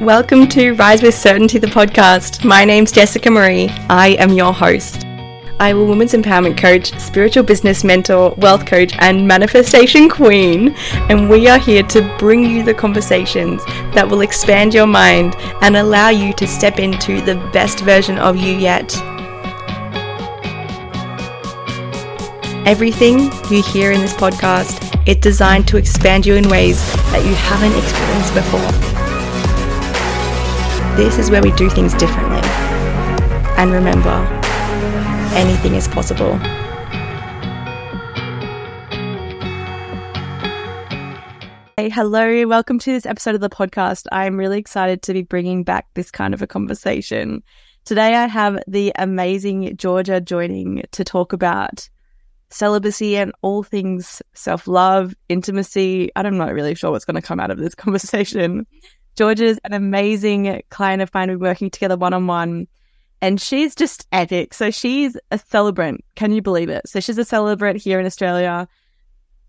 Welcome to Rise with Certainty, the podcast. My name's Jessica Marie. I am your host. I am a women's empowerment coach, spiritual business mentor, wealth coach, and manifestation queen. And we are here to bring you the conversations that will expand your mind and allow you to step into the best version of you yet. Everything you hear in this podcast it's designed to expand you in ways that you haven't experienced before. This is where we do things differently. And remember, anything is possible. Hey, hello, welcome to this episode of the podcast. I'm really excited to be bringing back this kind of a conversation. Today, I have the amazing Georgia joining to talk about celibacy and all things self love, intimacy. I'm not really sure what's going to come out of this conversation. Georgia's an amazing client of mine. We're working together one on one, and she's just epic. So she's a celebrant. Can you believe it? So she's a celebrant here in Australia,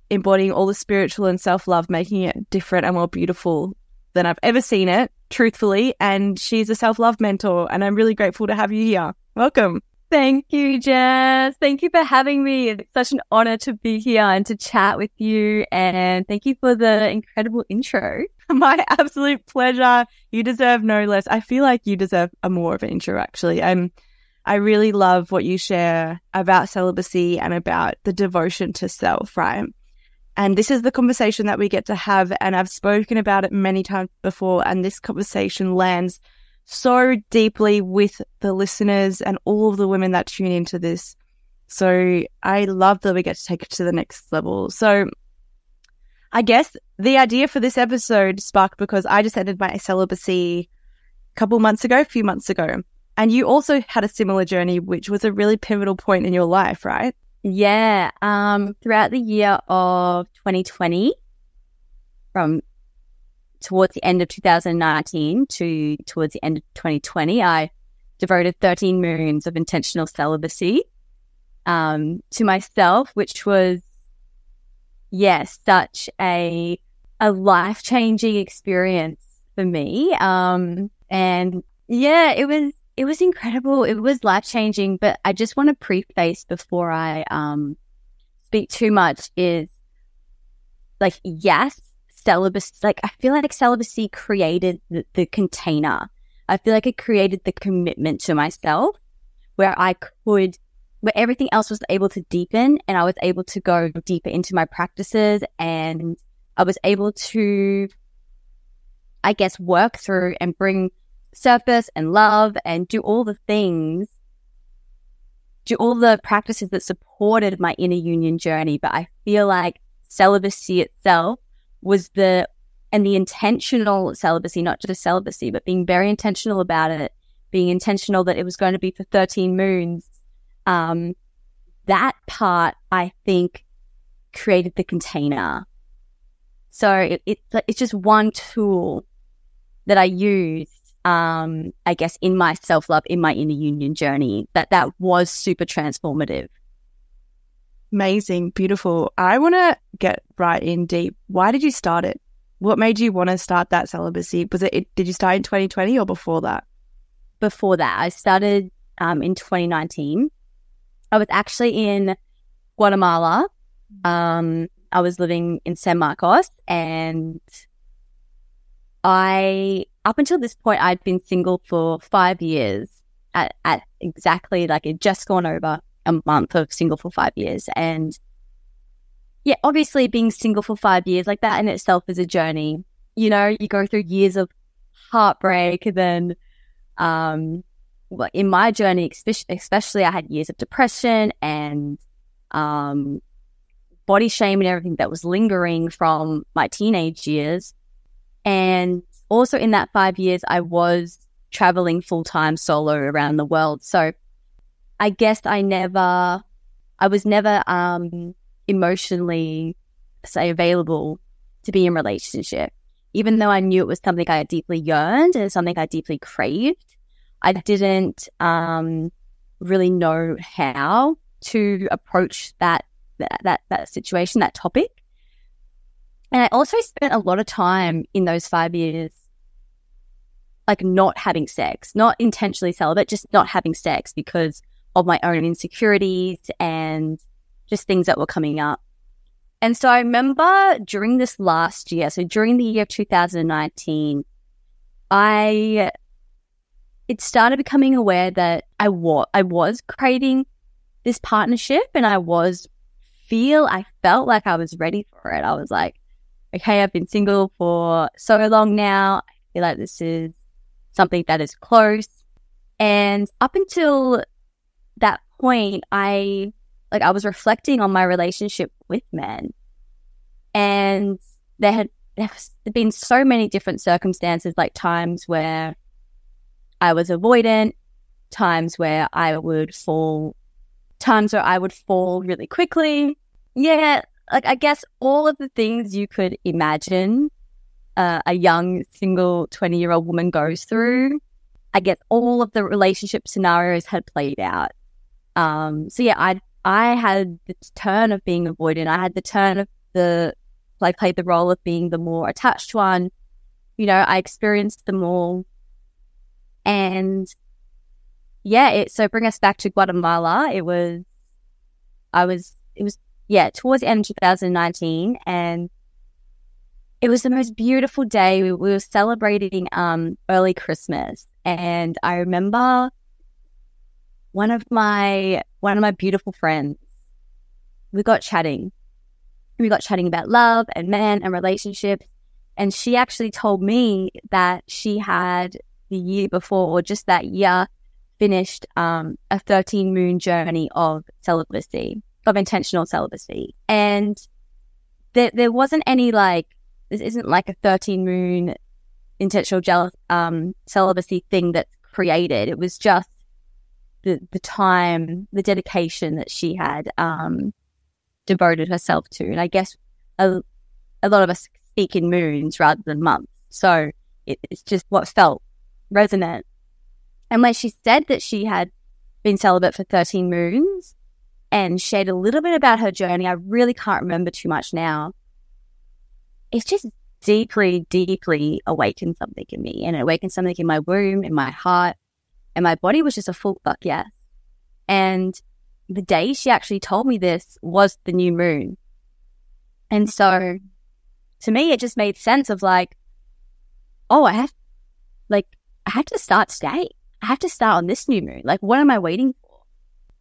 embodying all the spiritual and self love, making it different and more beautiful than I've ever seen it, truthfully. And she's a self love mentor, and I'm really grateful to have you here. Welcome. Thank you, Jess. Thank you for having me. It's such an honor to be here and to chat with you. And thank you for the incredible intro. My absolute pleasure. You deserve no less. I feel like you deserve a more of an intro, actually. I'm, I really love what you share about celibacy and about the devotion to self, right? And this is the conversation that we get to have. And I've spoken about it many times before. And this conversation lands so deeply with the listeners and all of the women that tune into this. So I love that we get to take it to the next level. So I guess the idea for this episode sparked because I just ended my celibacy a couple months ago, a few months ago. And you also had a similar journey, which was a really pivotal point in your life, right? Yeah. Um, throughout the year of 2020, from towards the end of 2019 to towards the end of 2020, I devoted 13 moons of intentional celibacy um, to myself, which was, yes, such a a life changing experience for me. Um, and yeah, it was it was incredible. It was life changing. But I just want to preface before I um, speak too much is like yes, celibacy, like I feel like celibacy created the, the container. I feel like it created the commitment to myself where I could, where everything else was able to deepen and I was able to go deeper into my practices and I was able to, I guess, work through and bring surface and love and do all the things, do all the practices that supported my inner union journey. But I feel like celibacy itself was the and the intentional celibacy, not just celibacy, but being very intentional about it, being intentional that it was going to be for 13 moons. Um, that part, I think, created the container. So it, it, it's just one tool that I used, um, I guess, in my self love, in my inner union journey. That that was super transformative. Amazing, beautiful. I want to get right in deep. Why did you start it? What made you want to start that celibacy? Was it, did you start in 2020 or before that? Before that, I started um, in 2019. I was actually in Guatemala. Um, I was living in San Marcos and I, up until this point, I'd been single for five years at, at exactly like it just gone over a month of single for five years. And yeah, obviously being single for five years, like that in itself is a journey. You know, you go through years of heartbreak then, um, in my journey, especially, I had years of depression and, um, body shame and everything that was lingering from my teenage years. And also in that five years, I was traveling full time solo around the world. So I guess I never, I was never um, emotionally, say, available to be in relationship. Even though I knew it was something I deeply yearned and something I deeply craved, I didn't um, really know how to approach that, that that that situation, that topic. And I also spent a lot of time in those five years like not having sex, not intentionally celibate, just not having sex because of my own insecurities and just things that were coming up. And so I remember during this last year, so during the year of 2019, I it started becoming aware that I was I was creating this partnership and I was feel I felt like I was ready for it. I was like, okay, I've been single for so long now. I feel like this is something that is close. And up until that point, I like I was reflecting on my relationship with men. And there had there's been so many different circumstances, like times where I was avoidant, times where I would fall, times where I would fall really quickly. Yeah, like I guess all of the things you could imagine uh, a young single 20 year old woman goes through. I guess all of the relationship scenarios had played out. Um, so yeah, I I had the turn of being avoidant. I had the turn of the I played the role of being the more attached one. You know, I experienced them all. And yeah, it, so bring us back to Guatemala. It was, I was, it was, yeah, towards the end of 2019. And it was the most beautiful day. We, we were celebrating um, early Christmas. And I remember one of my, one of my beautiful friends, we got chatting we got chatting about love and men and relationships. And she actually told me that she had the year before, or just that year, finished um, a 13 moon journey of celibacy, of intentional celibacy. And there, there wasn't any like, this isn't like a 13 moon intentional um, celibacy thing that's created. It was just the, the time, the dedication that she had um, devoted herself to. And I guess a, a lot of us speak in moons rather than months. So it, it's just what felt resonant. And when she said that she had been celibate for 13 moons and shared a little bit about her journey, I really can't remember too much now. It's just deeply, deeply awakened something in me and it awakened something in my womb, in my heart, and my body was just a full fuck yes. And the day she actually told me this was the new moon. And so to me, it just made sense of like, oh, I have, like, I have to start today. I have to start on this new moon. Like, what am I waiting for?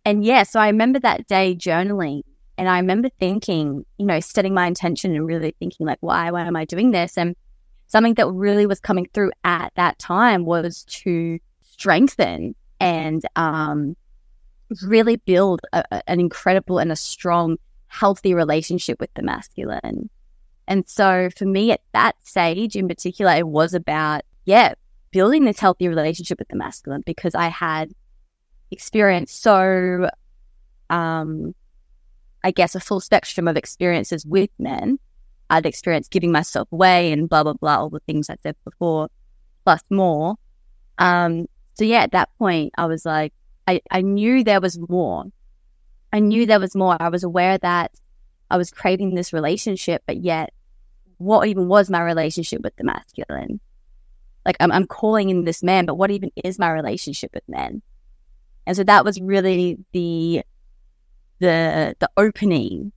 And yeah, so I remember that day journaling and I remember thinking, you know, setting my intention and really thinking, like, why, why am I doing this? And something that really was coming through at that time was to strengthen and um, really build a, an incredible and a strong, healthy relationship with the masculine. And so for me at that stage in particular, it was about, yeah, building this healthy relationship with the masculine because I had experienced so, um, I guess, a full spectrum of experiences with men. I'd experienced giving myself away and blah, blah, blah, all the things I said before, plus more. Um, so yeah, at that point, I was like, I, I knew there was more. I knew there was more. I was aware that I was craving this relationship, but yet what even was my relationship with the masculine? Like I'm, I'm calling in this man, but what even is my relationship with men? And so that was really the the the opening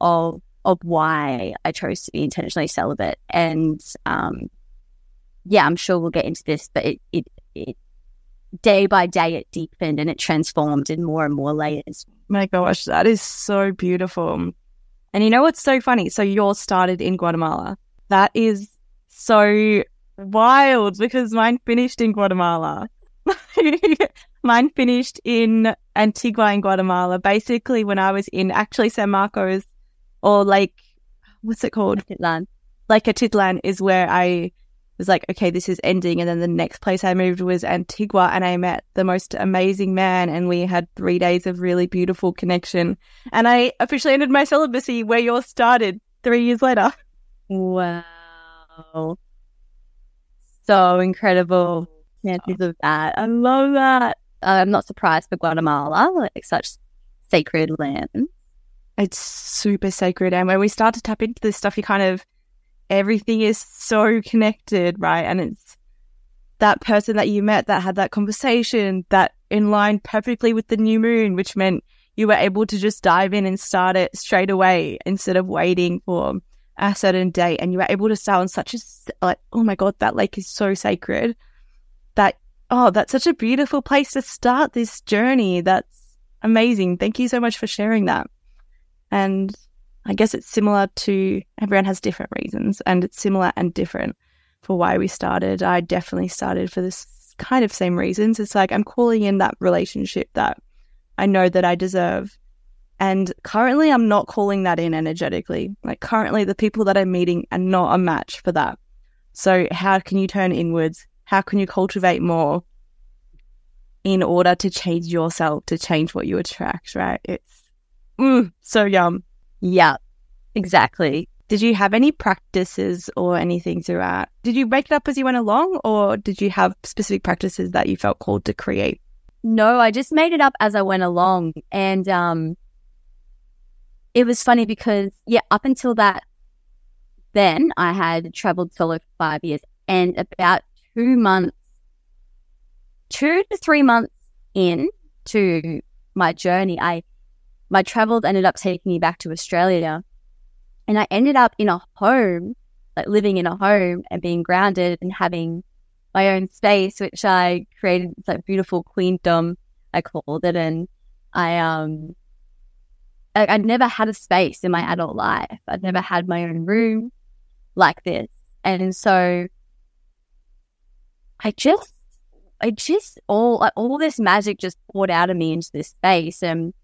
of of why I chose to be intentionally celibate. And um, yeah, I'm sure we'll get into this, but it it it day by day it deepened and it transformed in more and more layers. My gosh, that is so beautiful. And you know what's so funny? So yours started in Guatemala. That is so wild because mine finished in Guatemala. mine finished in Antigua in Guatemala. Basically, when I was in actually San Marcos or like, what's it called? Atitlan. Like Atitlan is where I was like, okay, this is ending. And then the next place I moved was Antigua and I met the most amazing man and we had three days of really beautiful connection. And I officially ended my celibacy where yours started three years later. Wow. So incredible. Chances of that. I love that. I'm not surprised for Guatemala, like such sacred land. It's super sacred. And when we start to tap into this stuff, you kind of everything is so connected, right? And it's that person that you met that had that conversation that in line perfectly with the new moon, which meant you were able to just dive in and start it straight away instead of waiting for a certain date. And you were able to start on such a, like, oh my God, that lake is so sacred that, oh, that's such a beautiful place to start this journey. That's amazing. Thank you so much for sharing that. And I guess it's similar to everyone has different reasons and it's similar and different for why we started. I definitely started for this kind of same reasons. It's like I'm calling in that relationship that I know that I deserve. And currently, I'm not calling that in energetically. Like, currently, the people that I'm meeting are not a match for that. So, how can you turn inwards? How can you cultivate more in order to change yourself, to change what you attract, right? It's mm, so yum. Yeah, exactly. Did you have any practices or anything throughout? Did you break it up as you went along, or did you have specific practices that you felt called to create? No, I just made it up as I went along. And um, it was funny because, yeah, up until that, then I had traveled solo for five years. And about two months, two to three months in to my journey, I my travels ended up taking me back to Australia and I ended up in a home, like living in a home and being grounded and having my own space, which I created this like beautiful queendom, I called it. And I, um, I, I'd never had a space in my adult life. I'd never had my own room like this. And so I just, I just all, like, all this magic just poured out of me into this space. And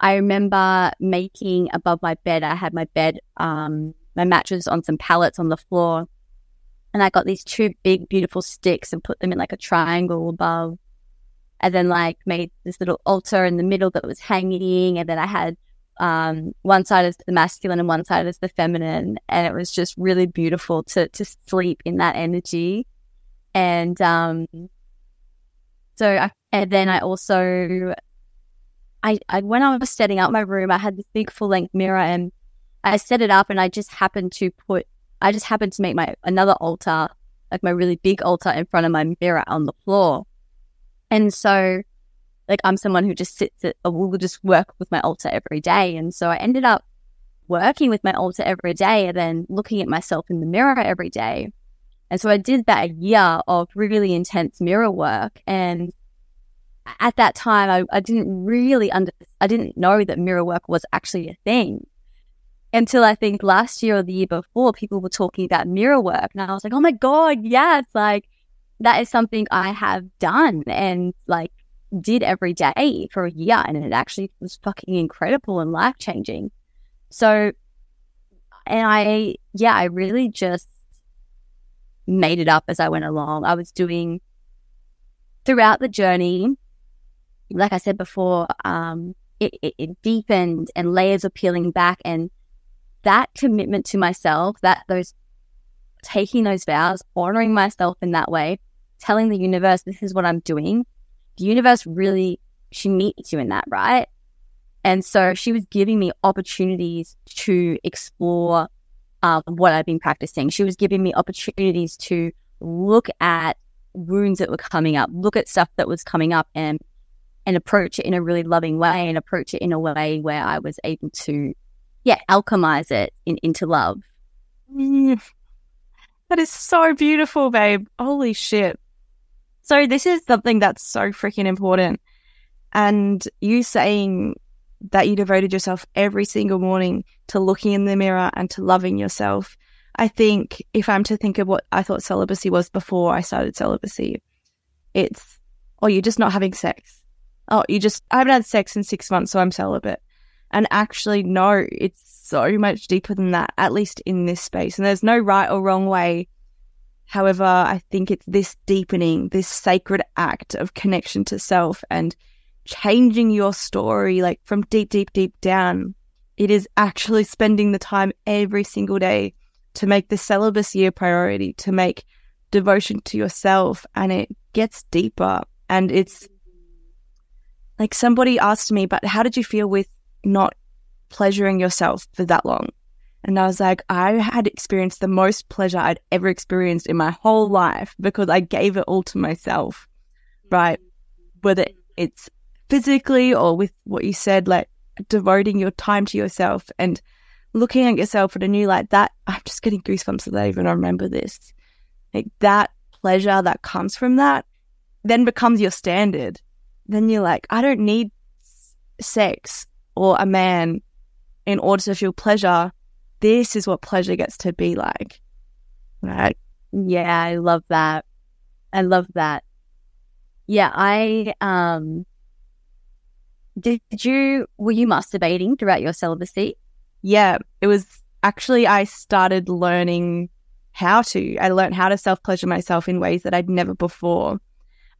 I remember making above my bed, I had my bed, um, my mattress on some pallets on the floor. And I got these two big, beautiful sticks and put them in like a triangle above. And then like made this little altar in the middle that was hanging. And then I had um, one side as the masculine and one side as the feminine. And it was just really beautiful to, to sleep in that energy. And, um, so I, and then I also I, I when I was setting up my room, I had this big full length mirror and I set it up and I just happened to put I just happened to make my another altar, like my really big altar in front of my mirror on the floor. And so like I'm someone who just sits at will just work with my altar every day. And so I ended up working with my altar every day and then looking at myself in the mirror every day. And so I did that year of really intense mirror work and at that time, I, I didn't really under, I didn't know that mirror work was actually a thing until I think last year or the year before, people were talking about mirror work. And I was like, oh my God, yes, like that is something I have done and like did every day for a year. And it actually was fucking incredible and life changing. So, and I, yeah, I really just made it up as I went along. I was doing throughout the journey, like I said before, um, it, it, it deepened and layers are peeling back. And that commitment to myself, that those taking those vows, honoring myself in that way, telling the universe, this is what I'm doing. The universe really, she meets you in that, right? And so she was giving me opportunities to explore um, what I've been practicing. She was giving me opportunities to look at wounds that were coming up, look at stuff that was coming up and and approach it in a really loving way and approach it in a way where I was able to, yeah, alchemize it in, into love. Mm, that is so beautiful, babe. Holy shit. So, this is something that's so freaking important. And you saying that you devoted yourself every single morning to looking in the mirror and to loving yourself. I think if I'm to think of what I thought celibacy was before I started celibacy, it's, oh, you're just not having sex oh, you just, I haven't had sex in six months, so I'm celibate. And actually, no, it's so much deeper than that, at least in this space. And there's no right or wrong way. However, I think it's this deepening, this sacred act of connection to self and changing your story, like from deep, deep, deep down. It is actually spending the time every single day to make the celibacy a priority, to make devotion to yourself. And it gets deeper and it's like somebody asked me, but how did you feel with not pleasuring yourself for that long? And I was like, I had experienced the most pleasure I'd ever experienced in my whole life because I gave it all to myself, right? Mm-hmm. Whether it's physically or with what you said, like devoting your time to yourself and looking at yourself in a new light. That I'm just getting goosebumps that I even remember this. Like that pleasure that comes from that then becomes your standard. Then you're like, I don't need sex or a man in order to feel pleasure. This is what pleasure gets to be like. Right. Yeah, I love that. I love that. Yeah, I um did, you were you masturbating throughout your celibacy? Yeah, it was actually I started learning how to. I learned how to self pleasure myself in ways that I'd never before.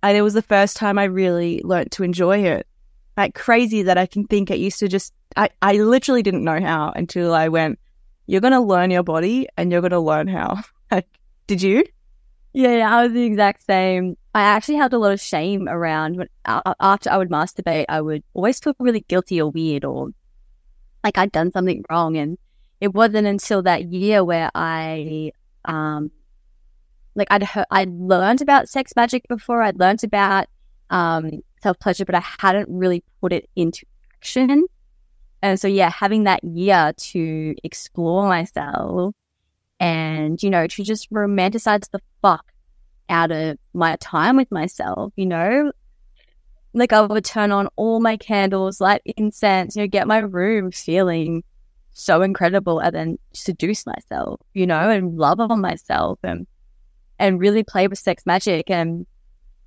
And it was the first time I really learned to enjoy it. Like crazy that I can think it used to just, I, I literally didn't know how until I went, you're going to learn your body and you're going to learn how. Did you? Yeah, yeah, I was the exact same. I actually had a lot of shame around when, after I would masturbate. I would always feel really guilty or weird or like I'd done something wrong. And it wasn't until that year where I um, like I'd heard, I'd learned about sex magic before. I'd learned about um, self pleasure, but I hadn't really put it into action. And so, yeah, having that year to explore myself and, you know, to just romanticize the fuck out of my time with myself, you know, like I would turn on all my candles, light incense, you know, get my room feeling so incredible and then seduce myself, you know, and love on myself and and really play with sex magic and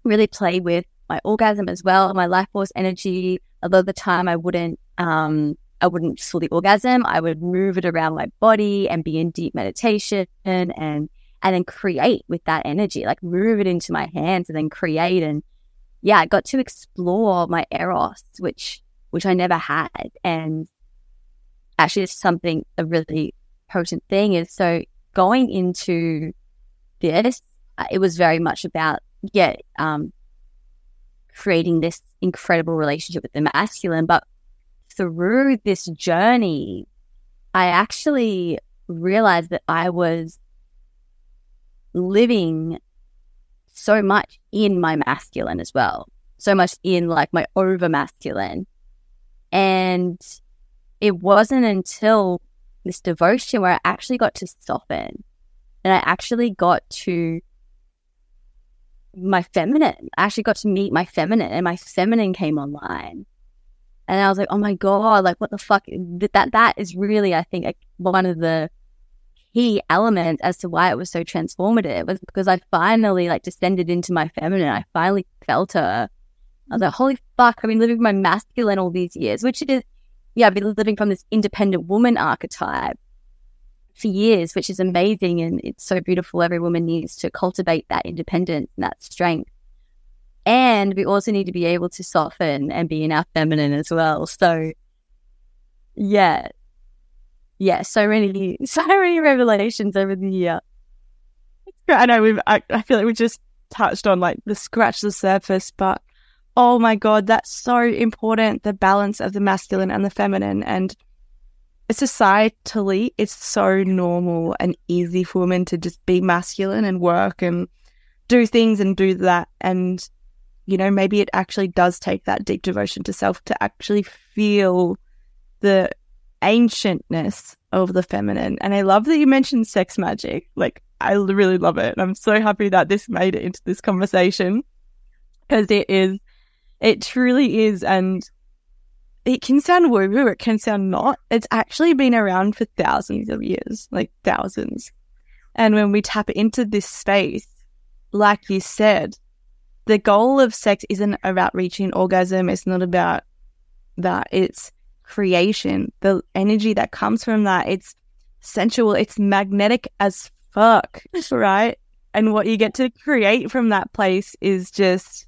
really play with my orgasm as well, my life force energy. A lot of the time I wouldn't um I wouldn't fully orgasm. I would move it around my body and be in deep meditation and and then create with that energy, like move it into my hands and then create and yeah, I got to explore my eros, which which I never had. And actually it's something a really potent thing is so going into this, uh, it was very much about yeah, um, creating this incredible relationship with the masculine. But through this journey, I actually realized that I was living so much in my masculine as well, so much in like my over masculine. And it wasn't until this devotion where I actually got to soften and I actually got to my feminine. I actually got to meet my feminine and my feminine came online. And I was like, oh my God, like what the fuck? That, that is really, I think, like, one of the key elements as to why it was so transformative was because I finally like descended into my feminine. I finally felt her. I was like, holy fuck, I've been living my masculine all these years, which is yeah, I've been living from this independent woman archetype for years, which is amazing. And it's so beautiful. Every woman needs to cultivate that independence and that strength. And we also need to be able to soften and be in our feminine as well. So, yeah. Yeah, so many, so many revelations over the year. I know we've, I, I feel like we just touched on like the scratch the surface, but oh my God, that's so important. The balance of the masculine and the feminine. And societally, it's so normal and easy for women to just be masculine and work and do things and do that. And, you know, maybe it actually does take that deep devotion to self to actually feel the ancientness of the feminine. And I love that you mentioned sex magic. Like, I really love it. And I'm so happy that this made it into this conversation because it is it truly is. And it can sound woo woo, it can sound not. It's actually been around for thousands of years, like thousands. And when we tap into this space, like you said, the goal of sex isn't about reaching orgasm. It's not about that. It's creation, the energy that comes from that. It's sensual. It's magnetic as fuck, right? And what you get to create from that place is just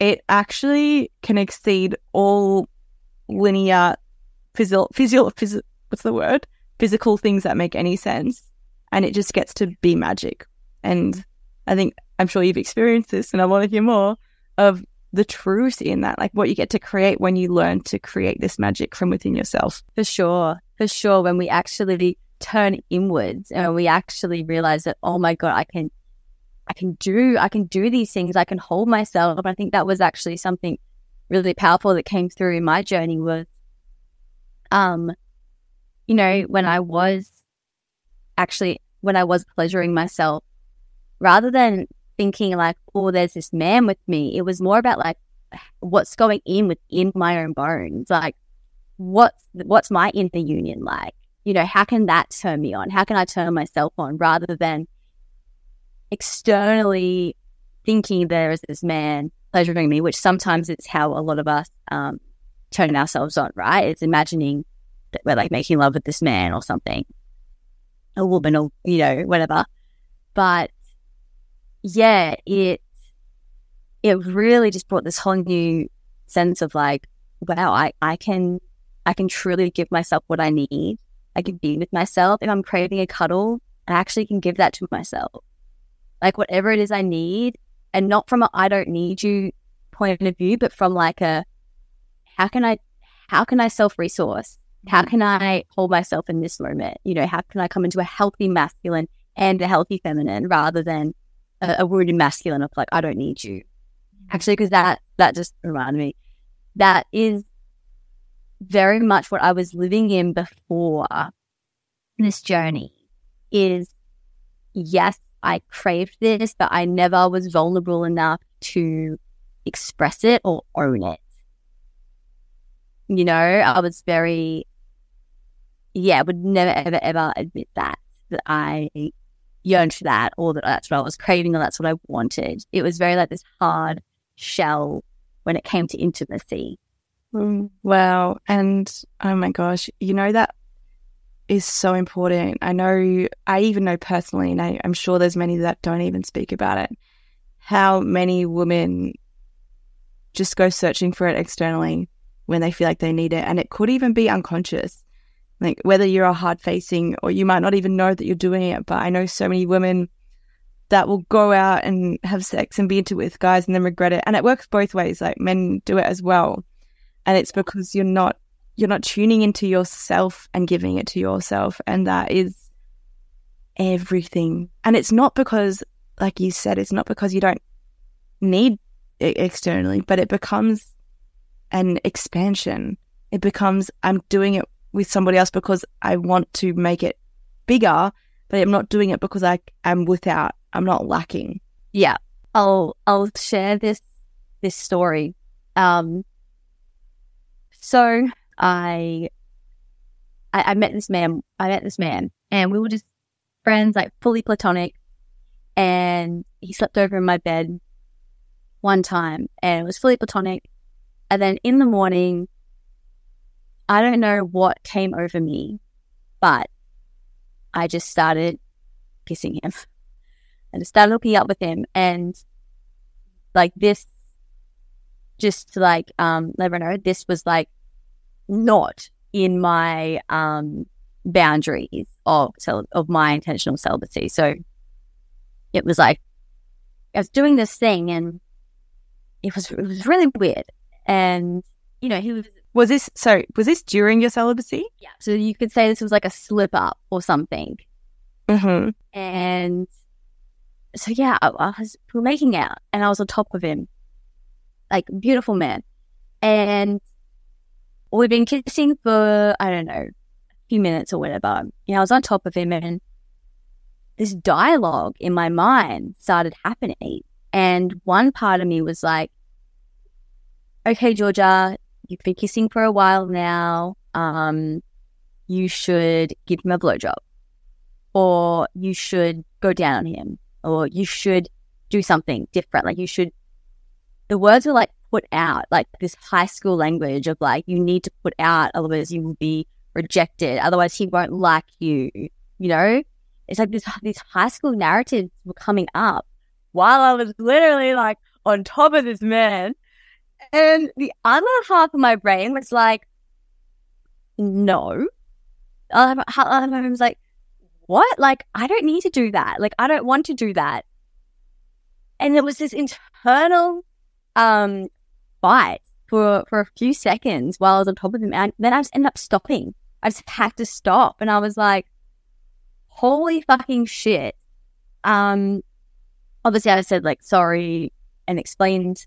it actually can exceed all linear physio, physio, physio what's the word? Physical things that make any sense. And it just gets to be magic. And I think I'm sure you've experienced this and I want to hear more of the truth in that, like what you get to create when you learn to create this magic from within yourself. For sure. For sure. When we actually turn inwards and we actually realize that, oh my God, I can, I can do, I can do these things. I can hold myself. I think that was actually something really powerful that came through in my journey was, um, you know, when I was actually, when I was pleasuring myself, rather than thinking like, oh, there's this man with me, it was more about like, what's going in within my own bones. Like, what's, what's my inner union like? You know, how can that turn me on? How can I turn myself on rather than externally thinking there is this man pleasuring me, which sometimes it's how a lot of us um, turn ourselves on, right? It's imagining that we're like making love with this man or something, a woman or, you know, whatever. But yeah, it, it really just brought this whole new sense of like, wow, I, I can, I can truly give myself what I need. I can be with myself. If I'm craving a cuddle, I actually can give that to myself. Like whatever it is I need, and not from a I don't need you point of view, but from like a how can I how can I self resource? How mm-hmm. can I hold myself in this moment? You know, how can I come into a healthy masculine and a healthy feminine rather than a, a wounded masculine of like, I don't need you. Mm-hmm. Actually, because that that just reminded me. That is very much what I was living in before this journey is yes, I craved this, but I never was vulnerable enough to express it or own it. You know, I was very, yeah, would never, ever, ever admit that, that I yearned for that or that that's what I was craving or that's what I wanted. It was very like this hard shell when it came to intimacy. Mm, wow. And oh my gosh, you know, that is so important. I know, I even know personally, and I, I'm sure there's many that don't even speak about it, how many women just go searching for it externally when they feel like they need it. And it could even be unconscious. Like whether you're a hard facing or you might not even know that you're doing it. But I know so many women that will go out and have sex and be into with guys and then regret it. And it works both ways. Like men do it as well. And it's because you're not you're not tuning into yourself and giving it to yourself. And that is everything. And it's not because, like you said, it's not because you don't need it externally, but it becomes an expansion. It becomes, I'm doing it with somebody else because I want to make it bigger, but I'm not doing it because I am without, I'm not lacking. Yeah. I'll, I'll share this, this story. Um, so I, I, I met this man. I met this man, and we were just friends, like fully platonic. And he slept over in my bed one time, and it was fully platonic. And then in the morning, I don't know what came over me, but I just started kissing him. and I started hooking up with him, and like this, just to like um let everyone know, this was like not in my um, boundaries of of my intentional celibacy. So it was like I was doing this thing, and it was it was really weird. And you know, he was was this so was this during your celibacy? Yeah. So you could say this was like a slip up or something. Mm-hmm. And so yeah, I, I was we making out, and I was on top of him, like beautiful man, and we've been kissing for, I don't know, a few minutes or whatever. You know, I was on top of him and this dialogue in my mind started happening. And one part of me was like, okay, Georgia, you've been kissing for a while now. Um, you should give him a blowjob, or you should go down on him, or you should do something different. Like you should. The words were like put out, like this high school language of like, you need to put out, otherwise you will be rejected. Otherwise he won't like you, you know? It's like this, these high school narratives were coming up while I was literally like on top of this man. And the other half of my brain was like, no. The other half was like, what? Like, I don't need to do that. Like, I don't want to do that. And it was this internal um fight for for a few seconds while I was on top of him. And then I just ended up stopping. I just had to stop. And I was like, holy fucking shit. Um, obviously I said like sorry and explained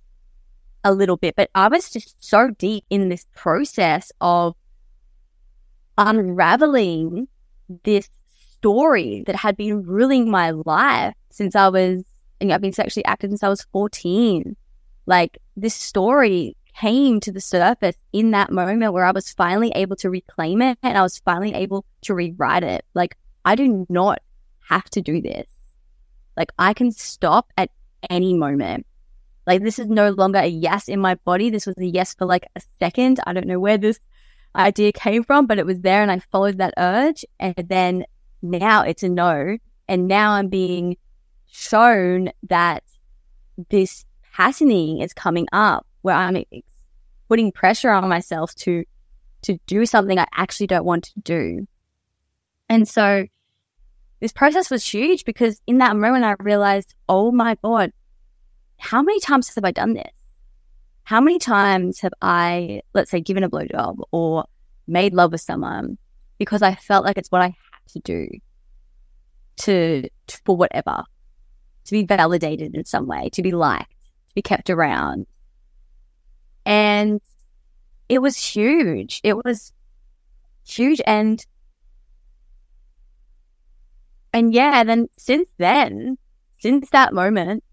a little bit, but I was just so deep in this process of unraveling this story that had been ruling my life since I was, and I've been sexually active since I was 14. Like this story came to the surface in that moment where I was finally able to reclaim it and I was finally able to rewrite it. Like I do not have to do this. Like I can stop at any moment. Like this is no longer a yes in my body. This was a yes for like a second. I don't know where this idea came from, but it was there and I followed that urge. And then now it's a no. And now I'm being shown that this patterning is coming up where I'm putting pressure on myself to to do something I actually don't want to do. And so this process was huge because in that moment I realized, oh my God, how many times have I done this? How many times have I, let's say, given a blowjob or made love with someone because I felt like it's what I had to do to, to for whatever, to be validated in some way, to be liked, to be kept around. And it was huge. It was huge. And and yeah, then since then, since that moment,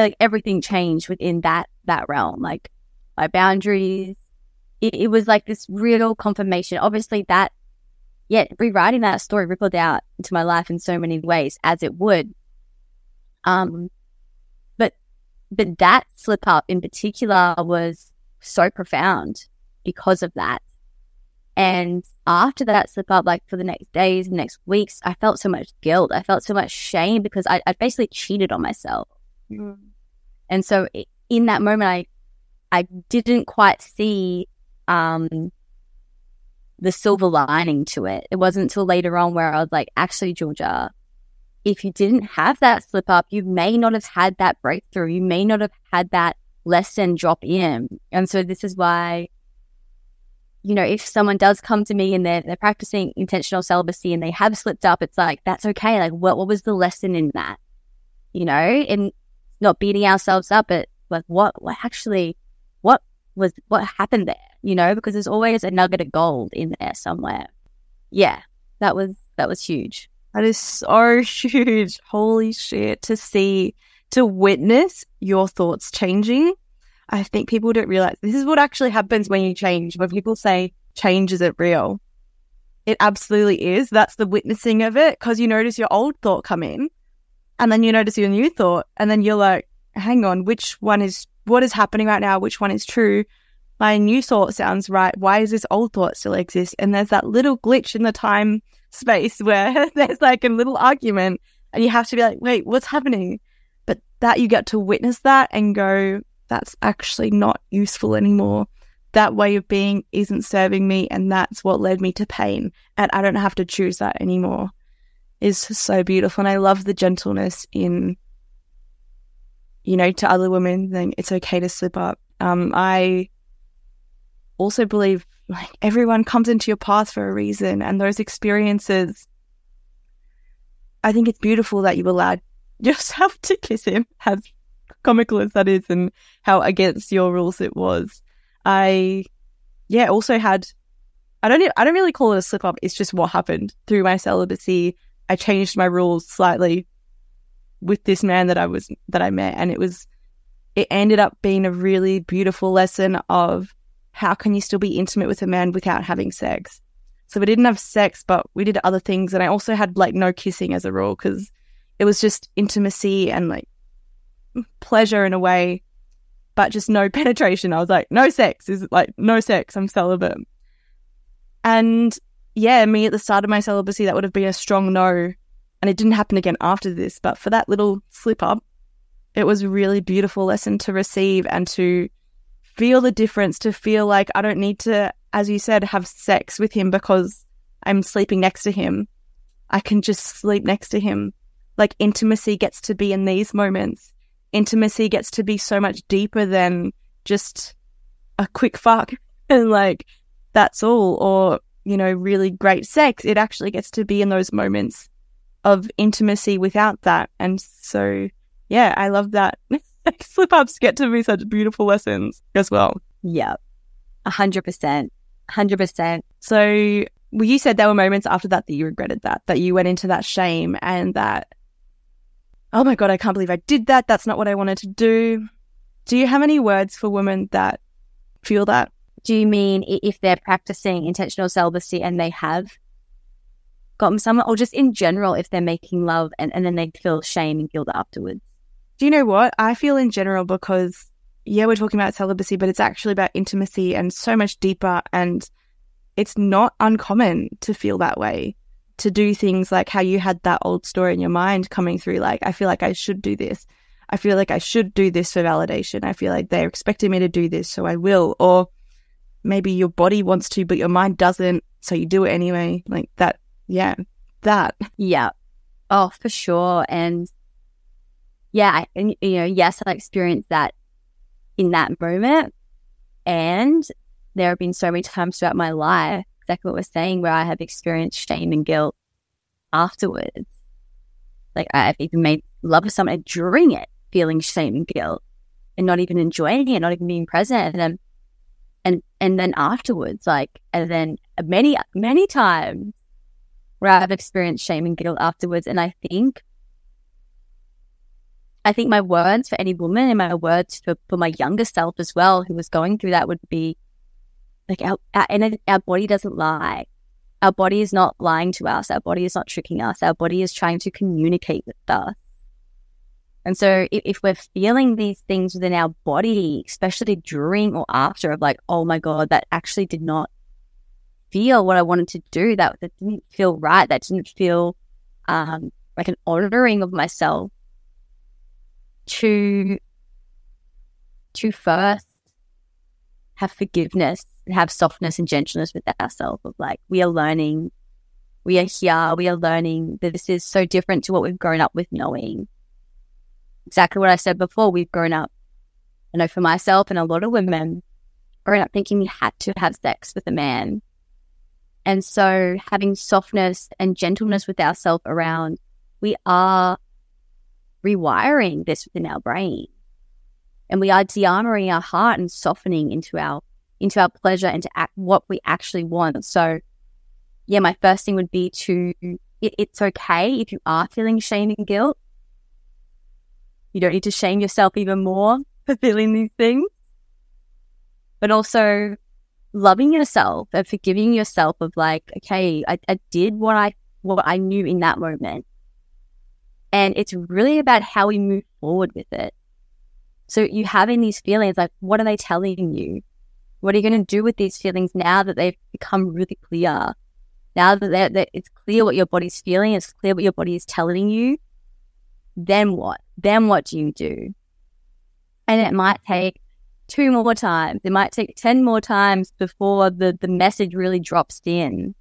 like everything changed within that that realm. Like my boundaries, it, it was like this real confirmation. Obviously, that yeah, rewriting that story rippled out into my life in so many ways, as it would. Um, but but that slip up in particular was so profound because of that. And after that slip up, like for the next days next weeks, I felt so much guilt. I felt so much shame because I, I basically cheated on myself. Mm. And so in that moment, I, I didn't quite see, um, the silver lining to it. It wasn't until later on where I was like, actually, Georgia, if you didn't have that slip up, you may not have had that breakthrough. You may not have had that lesson drop in. And so this is why you know, if someone does come to me and they're, they're practicing intentional celibacy and they have slipped up, it's like, that's okay. Like, what, what was the lesson in that? You know, and not beating ourselves up, but like, what, what actually, what was, what happened there? You know, because there's always a nugget of gold in there somewhere. Yeah, that was, that was huge. That is so huge. Holy shit. To see, to witness your thoughts changing I think people don't realize this is what actually happens when you change. When people say change isn't real, it absolutely is. That's the witnessing of it because you notice your old thought come in and then you notice your new thought and then you're like, hang on, which one is, what is happening right now? Which one is true? My new thought sounds right. Why does this old thought still exist? And there's that little glitch in the time space where there's like a little argument and you have to be like, wait, what's happening? But that you get to witness that and go, that's actually not useful anymore. That way of being isn't serving me, and that's what led me to pain. And I don't have to choose that anymore. Is so beautiful, and I love the gentleness in, you know, to other women. Then it's okay to slip up. Um, I also believe like everyone comes into your path for a reason, and those experiences. I think it's beautiful that you allowed yourself to kiss him, as comical as that is and how against your rules it was. I, yeah, also had, I don't, I don't really call it a slip up. It's just what happened through my celibacy. I changed my rules slightly with this man that I was, that I met. And it was, it ended up being a really beautiful lesson of how can you still be intimate with a man without having sex? So we didn't have sex, but we did other things. And I also had like no kissing as a rule because it was just intimacy and like pleasure in a way, but just no penetration. I was like, no sex is like no sex. I'm celibate. And yeah, me at the start of my celibacy, that would have been a strong no. And it didn't happen again after this. But for that little slip up, it was a really beautiful lesson to receive and to feel the difference, to feel like I don't need to, as you said, have sex with him because I'm sleeping next to him. I can just sleep next to him. Like intimacy gets to be in these moments intimacy gets to be so much deeper than just a quick fuck and like that's all or you know really great sex it actually gets to be in those moments of intimacy without that. And so, yeah, I love that. Slip ups get to be such beautiful lessons as well. Yeah, a hundred percent, hundred percent. So, well, you said there were moments after that that you regretted that, that you went into that shame and that, oh my God, I can't believe I did that. That's not what I wanted to do. Do you have any words for women that feel that? Do you mean if they're practicing intentional celibacy and they have gotten someone, or just in general, if they're making love and, and then they feel shame and guilt afterwards? Do you know what? I feel in general because, yeah, we're talking about celibacy, but it's actually about intimacy and so much deeper. And it's not uncommon to feel that way, to do things like how you had that old story in your mind coming through, like, I feel like I should do this. I feel like I should do this for validation. I feel like they're expecting me to do this, so I will. Or maybe your body wants to, but your mind doesn't, so you do it anyway. Like that, yeah, that. Yeah. Oh, for sure. And yeah, and, you know, yes, I experienced that in that moment. And there have been so many times throughout my life, exactly what we're saying, where I have experienced shame and guilt afterwards. Like I've even made love with someone during it feeling shame and guilt and not even enjoying it, not even being present. And and and then afterwards, like and then many many times where I've experienced shame and guilt afterwards. And I think I think my words for any woman and my words for, for my younger self as well, who was going through that would be like our, our, our body doesn't lie. Our body is not lying to us. Our body is not tricking us. Our body is trying to communicate with us. And so if, if, we're feeling these things within our body, especially during or after of like, oh my God, that actually did not feel what I wanted to do. That, that didn't feel right. That didn't feel um, like an honoring of myself to, to first have forgiveness, have softness and gentleness with ourselves of like, we are learning, we are here, we are learning that this is so different to what we've grown up with knowing exactly what I said before. We've grown up, I know for myself and a lot of women, grown up thinking we had to have sex with a man. And so having softness and gentleness with ourselves around, we are rewiring this within our brain. And we are de-armoring our heart and softening into our into our pleasure and to act what we actually want. So yeah, my first thing would be to it, it's okay if you are feeling shame and guilt you don't need to shame yourself even more for feeling these things. But also loving yourself and forgiving yourself of like, okay, I, I did what I what I knew in that moment. And it's really about how we move forward with it. So you having these feelings, like what are they telling you? What are you going to do with these feelings now that they've become really clear? Now that, that it's clear what your body's feeling, it's clear what your body is telling you. Then what? Then what do you do? And it might take two more times. It might take 10 more times before the, the message really drops in.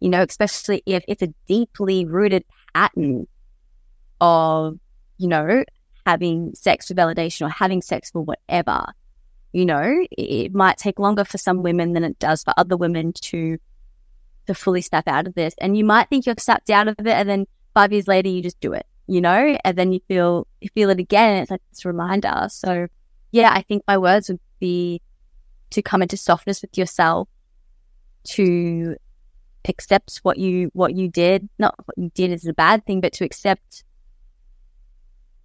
You know, especially if it's a deeply rooted pattern of, you know, having sex for validation or having sex for whatever. You know, it might take longer for some women than it does for other women to to fully snap out of this. And you might think you've snapped out of it and then five years later you just do it you know, and then you feel you feel it again. It's like this reminder. So yeah, I think my words would be to come into softness with yourself, to accept what you what you did. Not what you did is a bad thing, but to accept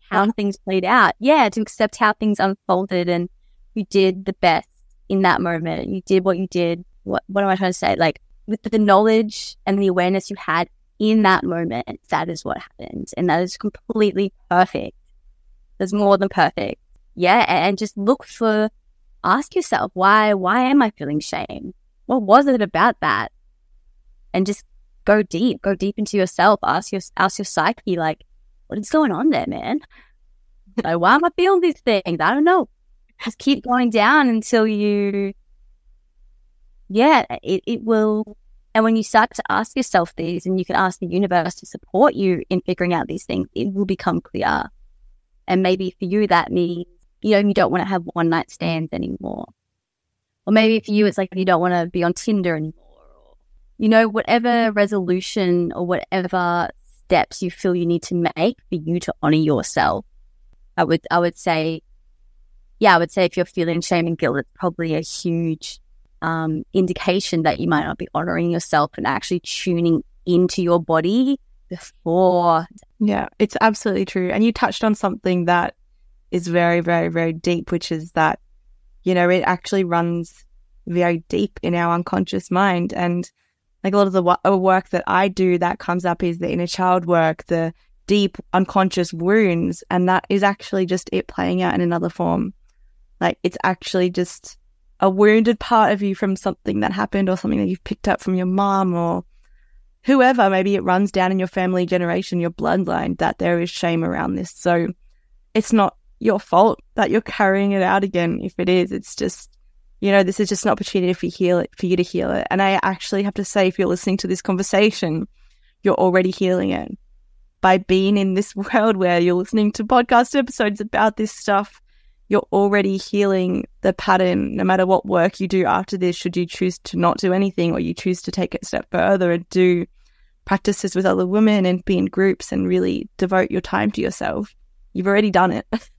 how things played out. Yeah, to accept how things unfolded and you did the best in that moment. You did what you did. What what am I trying to say? Like with the knowledge and the awareness you had in that moment, that is what happens. And that is completely perfect. There's more than perfect. Yeah. And just look for, ask yourself, why, why am I feeling shame? What was it about that? And just go deep, go deep into yourself. Ask your, ask your psyche, like, what is going on there, man? like, why am I feeling these things? I don't know. Just keep going down until you, yeah, it, it will and when you start to ask yourself these and you can ask the universe to support you in figuring out these things, it will become clear. And maybe for you, that means, you know, you don't want to have one night stands anymore. Or maybe for you, it's like you don't want to be on Tinder anymore. You know, whatever resolution or whatever steps you feel you need to make for you to honor yourself. I would, I would say, yeah, I would say if you're feeling shame and guilt, it's probably a huge um, indication that you might not be honoring yourself and actually tuning into your body before. Yeah, it's absolutely true. And you touched on something that is very, very, very deep, which is that, you know, it actually runs very deep in our unconscious mind. And like a lot of the wo- work that I do that comes up is the inner child work, the deep unconscious wounds. And that is actually just it playing out in another form. Like it's actually just a wounded part of you from something that happened or something that you've picked up from your mom or whoever. Maybe it runs down in your family generation, your bloodline, that there is shame around this. So it's not your fault that you're carrying it out again. If it is, it's just, you know, this is just an opportunity for heal it, for you to heal it. And I actually have to say, if you're listening to this conversation, you're already healing it by being in this world where you're listening to podcast episodes about this stuff you're already healing the pattern no matter what work you do after this should you choose to not do anything or you choose to take it a step further and do practices with other women and be in groups and really devote your time to yourself you've already done it.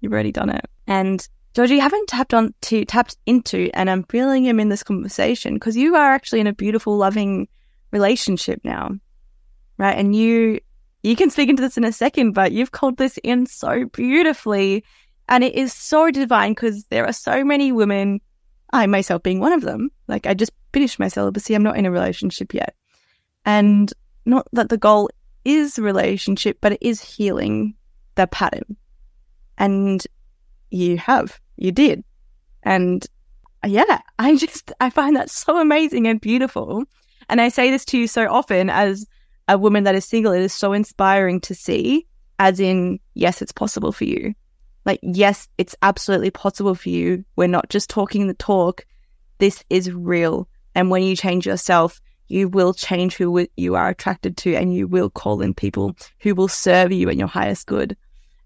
You've already done it. And georgie you haven't tapped on to tapped into and i'm feeling him in this conversation because you are actually in a beautiful loving relationship now right? And you you can speak into this in a second but you've called this in so beautifully and it is so divine because there are so many women, I myself being one of them. Like I just finished my celibacy. I'm not in a relationship yet. And not that the goal is relationship, but it is healing the pattern. And you have, you did. And yeah, I just, I find that so amazing and beautiful. And I say this to you so often as a woman that is single. It is so inspiring to see, as in, yes, it's possible for you. Like, yes, it's absolutely possible for you. We're not just talking the talk. This is real. And when you change yourself, you will change who you are attracted to and you will call in people who will serve you and your highest good.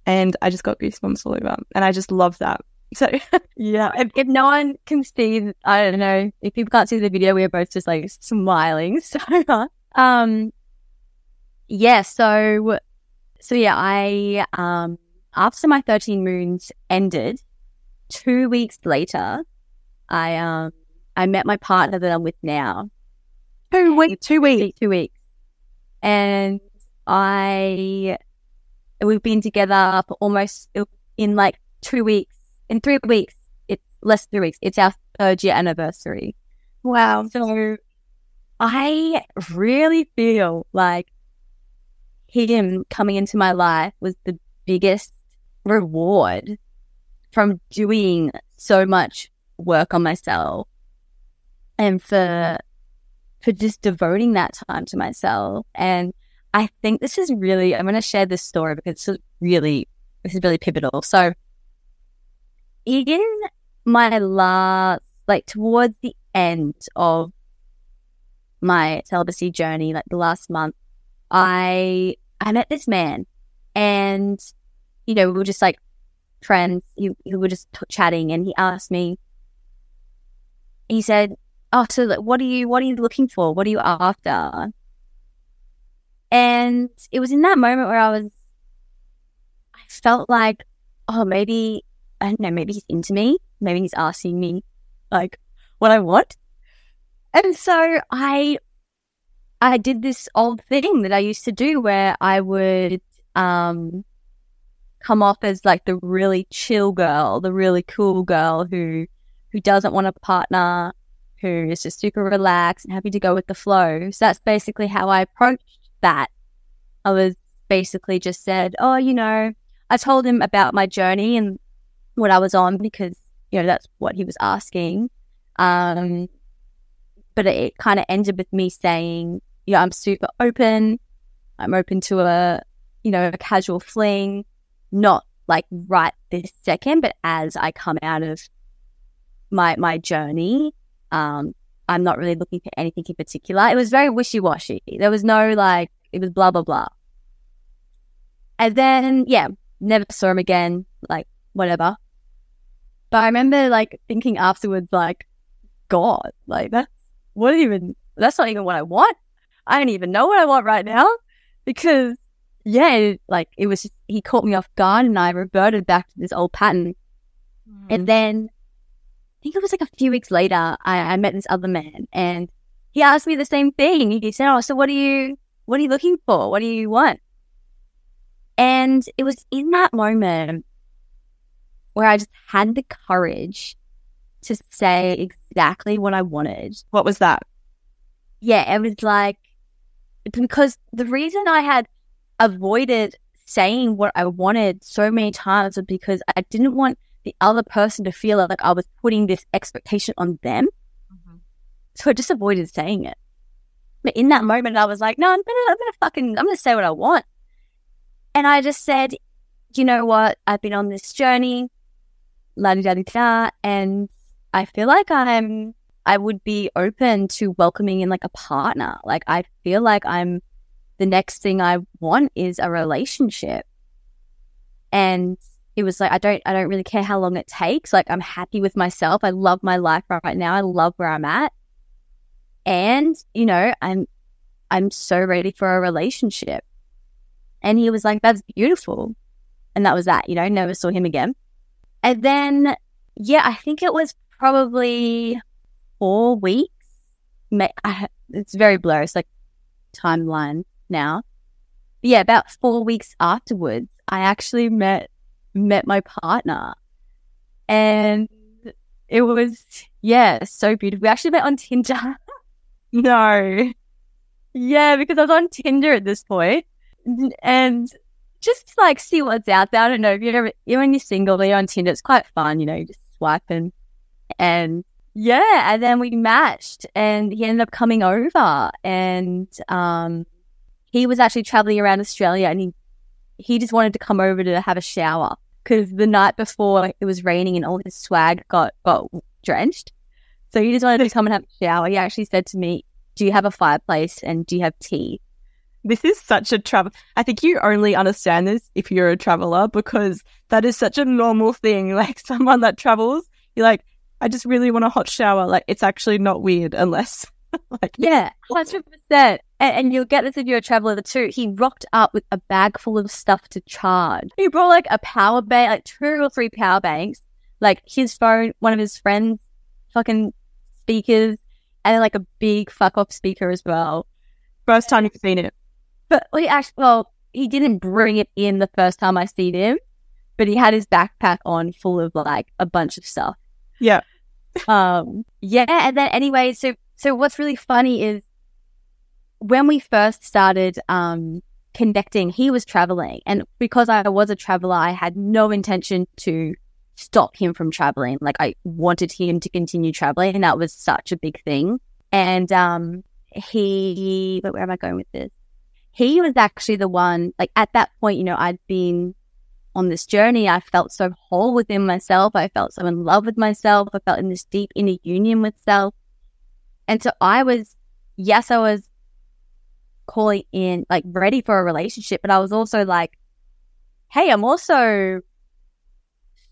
And I just got goosebumps all over. And I just love that. So, yeah, if, if, no one can see, I don't know, if people can't see the video, we are both just like smiling. So, um, yeah, so, so yeah, I, um, after my 13 moons ended, two weeks later, I um I met my partner that I'm with now. Two weeks, two weeks, two weeks, and I we've been together for almost in like two weeks. In three weeks, it's less than three weeks. It's our third year anniversary. Wow! So I really feel like him coming into my life was the biggest reward from doing so much work on myself and for for just devoting that time to myself. And i think this is really i'm going to share this story because it's really this is really pivotal. So in my last like towards the end of my celibacy journey like the last month i i met this man and you know, we were just like friends. He, we were just t- chatting, and he asked me. He said, "Oh, so what are you? What are you looking for? What are you after?" And it was in that moment where I was, I felt like, oh, maybe I don't know, maybe he's into me. Maybe he's asking me like what I want. And so I I did this old thing that I used to do where I would um come off as like the really chill girl, the really cool girl who who doesn't want a partner, who is just super relaxed and happy to go with the flow. So that's basically how I approached that. I was basically just said, "Oh, you know, I told him about my journey and what I was on because you know that's what he was asking." Um, but it, it kind of ended with me saying, "Yeah, I'm super open. I'm open to a you know a casual fling." Not like right this second, but as I come out of my my journey, um, I'm not really looking for anything in particular. It was very wishy washy. There was no like it was blah blah blah. And then yeah, never saw him again. Like whatever. But I remember like thinking afterwards, like, God, like that's what even that's not even what I want. I don't even know what I want right now. because yeah, it, like it was just, he caught me off guard and I reverted back to this old pattern. Mm. And then I think it was like a few weeks later, I, I met this other man and he asked me the same thing. He said, Oh, so what are you, what are you looking for? What do you want? And it was in that moment where I just had the courage to say exactly what I wanted. What was that? Yeah, it was like, because the reason I had avoided saying what I wanted so many times because I didn't want the other person to feel like I was putting this expectation on them. Mm-hmm. So I just avoided saying it. But in that moment, I was like, no, I'm gonna, I'm gonna fucking, I'm gonna say what I want. And I just said, you know what? I've been on this journey, la da da da, and I feel like I'm, I would be open to welcoming in like a partner. Like I feel like I'm, the next thing I want is a relationship. And it was like I don't I don't really care how long it takes. Like I'm happy with myself. I love my life right now. I love where I'm at. And, you know, I'm I'm so ready for a relationship. And he was like, That's beautiful. And that was that, you know, never saw him again. And then yeah, I think it was probably four weeks. It's very blurry. It's like timeline now. But yeah, about four weeks afterwards, I actually met met my partner. And it was, yeah, so beautiful. We actually met on Tinder. No. yeah, because I was on Tinder at this point and just like see what's out there. I don't know if you're ever, when you're single, you're on Tinder, it's quite fun, you know, you just swiping. And yeah, and then we matched and he ended up coming over and, um, he was actually traveling around Australia and he, he just wanted to come over to have a shower because the night before it was raining and all his swag got, got drenched. So he just wanted to come and have a shower. He actually said to me, Do you have a fireplace and do you have tea? This is such a travel. I think you only understand this if you're a traveler because that is such a normal thing. Like someone that travels, you're like, I just really want a hot shower. Like it's actually not weird unless like Yeah, hundred percent. And, and you'll get this if you're a traveler too. He rocked up with a bag full of stuff to charge. He brought like a power bank, like two or three power banks, like his phone, one of his friends' fucking speakers, and then like a big fuck off speaker as well. first time you've seen it. But he actually, well, he didn't bring it in the first time I seen him, but he had his backpack on full of like a bunch of stuff. Yeah. Um, yeah. And then anyway, so, so what's really funny is when we first started, um, connecting, he was traveling. And because I was a traveler, I had no intention to stop him from traveling. Like I wanted him to continue traveling. And that was such a big thing. And, um, he, but where am I going with this? He was actually the one, like at that point, you know, I'd been on this journey. I felt so whole within myself. I felt so in love with myself. I felt in this deep inner union with self. And so I was, yes, I was calling in, like ready for a relationship, but I was also like, hey, I'm also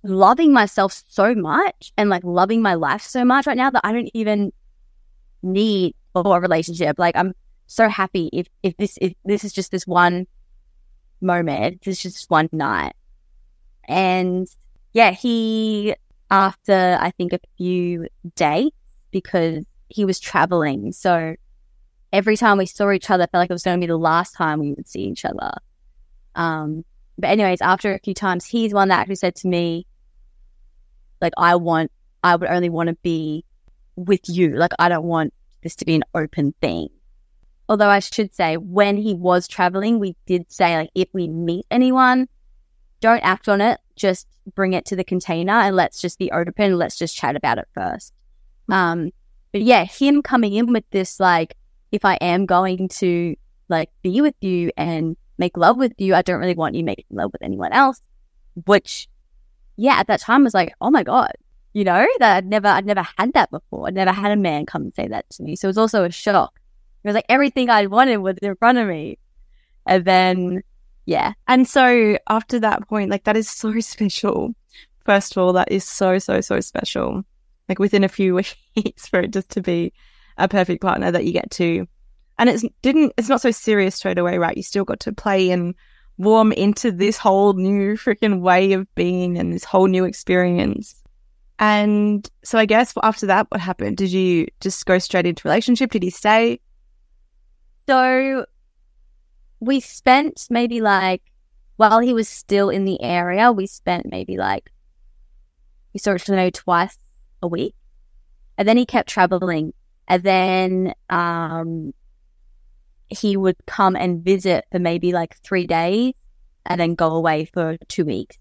loving myself so much and like loving my life so much right now that I don't even need for a relationship. Like I'm so happy if if this if this is just this one moment, this is just one night. And yeah, he after I think a few dates because he was traveling. So every time we saw each other, I felt like it was going to be the last time we would see each other. Um, but anyways, after a few times, he's one that actually said to me, like, I want, I would only want to be with you. Like, I don't want this to be an open thing. Although I should say, when he was traveling, we did say, like, if we meet anyone, don't act on it. Just bring it to the container and let's just be open. Let's just chat about it first. Um, but yeah, him coming in with this, like, if I am going to like be with you and make love with you, I don't really want you making love with anyone else. Which, yeah, at that time I was like, oh my god, you know, that I'd never, I'd never had that before. I'd never had a man come and say that to me. So it was also a shock. It was like everything I wanted was in front of me, and then, yeah, And so after that point, like that is so special. First of all, that is so, so, so special. Like within a few weeks for it just to be a perfect partner that you get to and it's didn't it's not so serious straight away, right? You still got to play and warm into this whole new freaking way of being and this whole new experience. And so I guess after that, what happened? Did you just go straight into relationship? Did he stay? So we spent maybe like while he was still in the area, we spent maybe like we saw each other twice a week. And then he kept traveling. And then um he would come and visit for maybe like three days and then go away for two weeks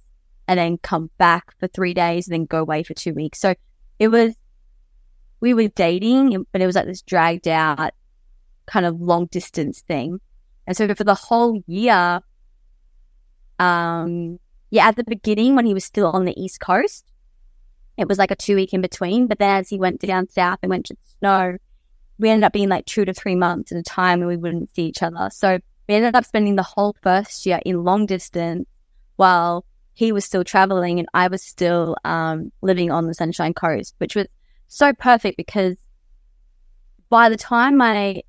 and then come back for three days and then go away for two weeks. So it was, we were dating, but it was like this dragged out kind of long distance thing. And so for the whole year, um, yeah, at the beginning when he was still on the East Coast, it was like a two week in between. But then as he went down south and went to snow, we ended up being like two to three months at a time and we wouldn't see each other. So we ended up spending the whole first year in long distance while he was still traveling and I was still um, living on the Sunshine Coast, which was so perfect because by the time my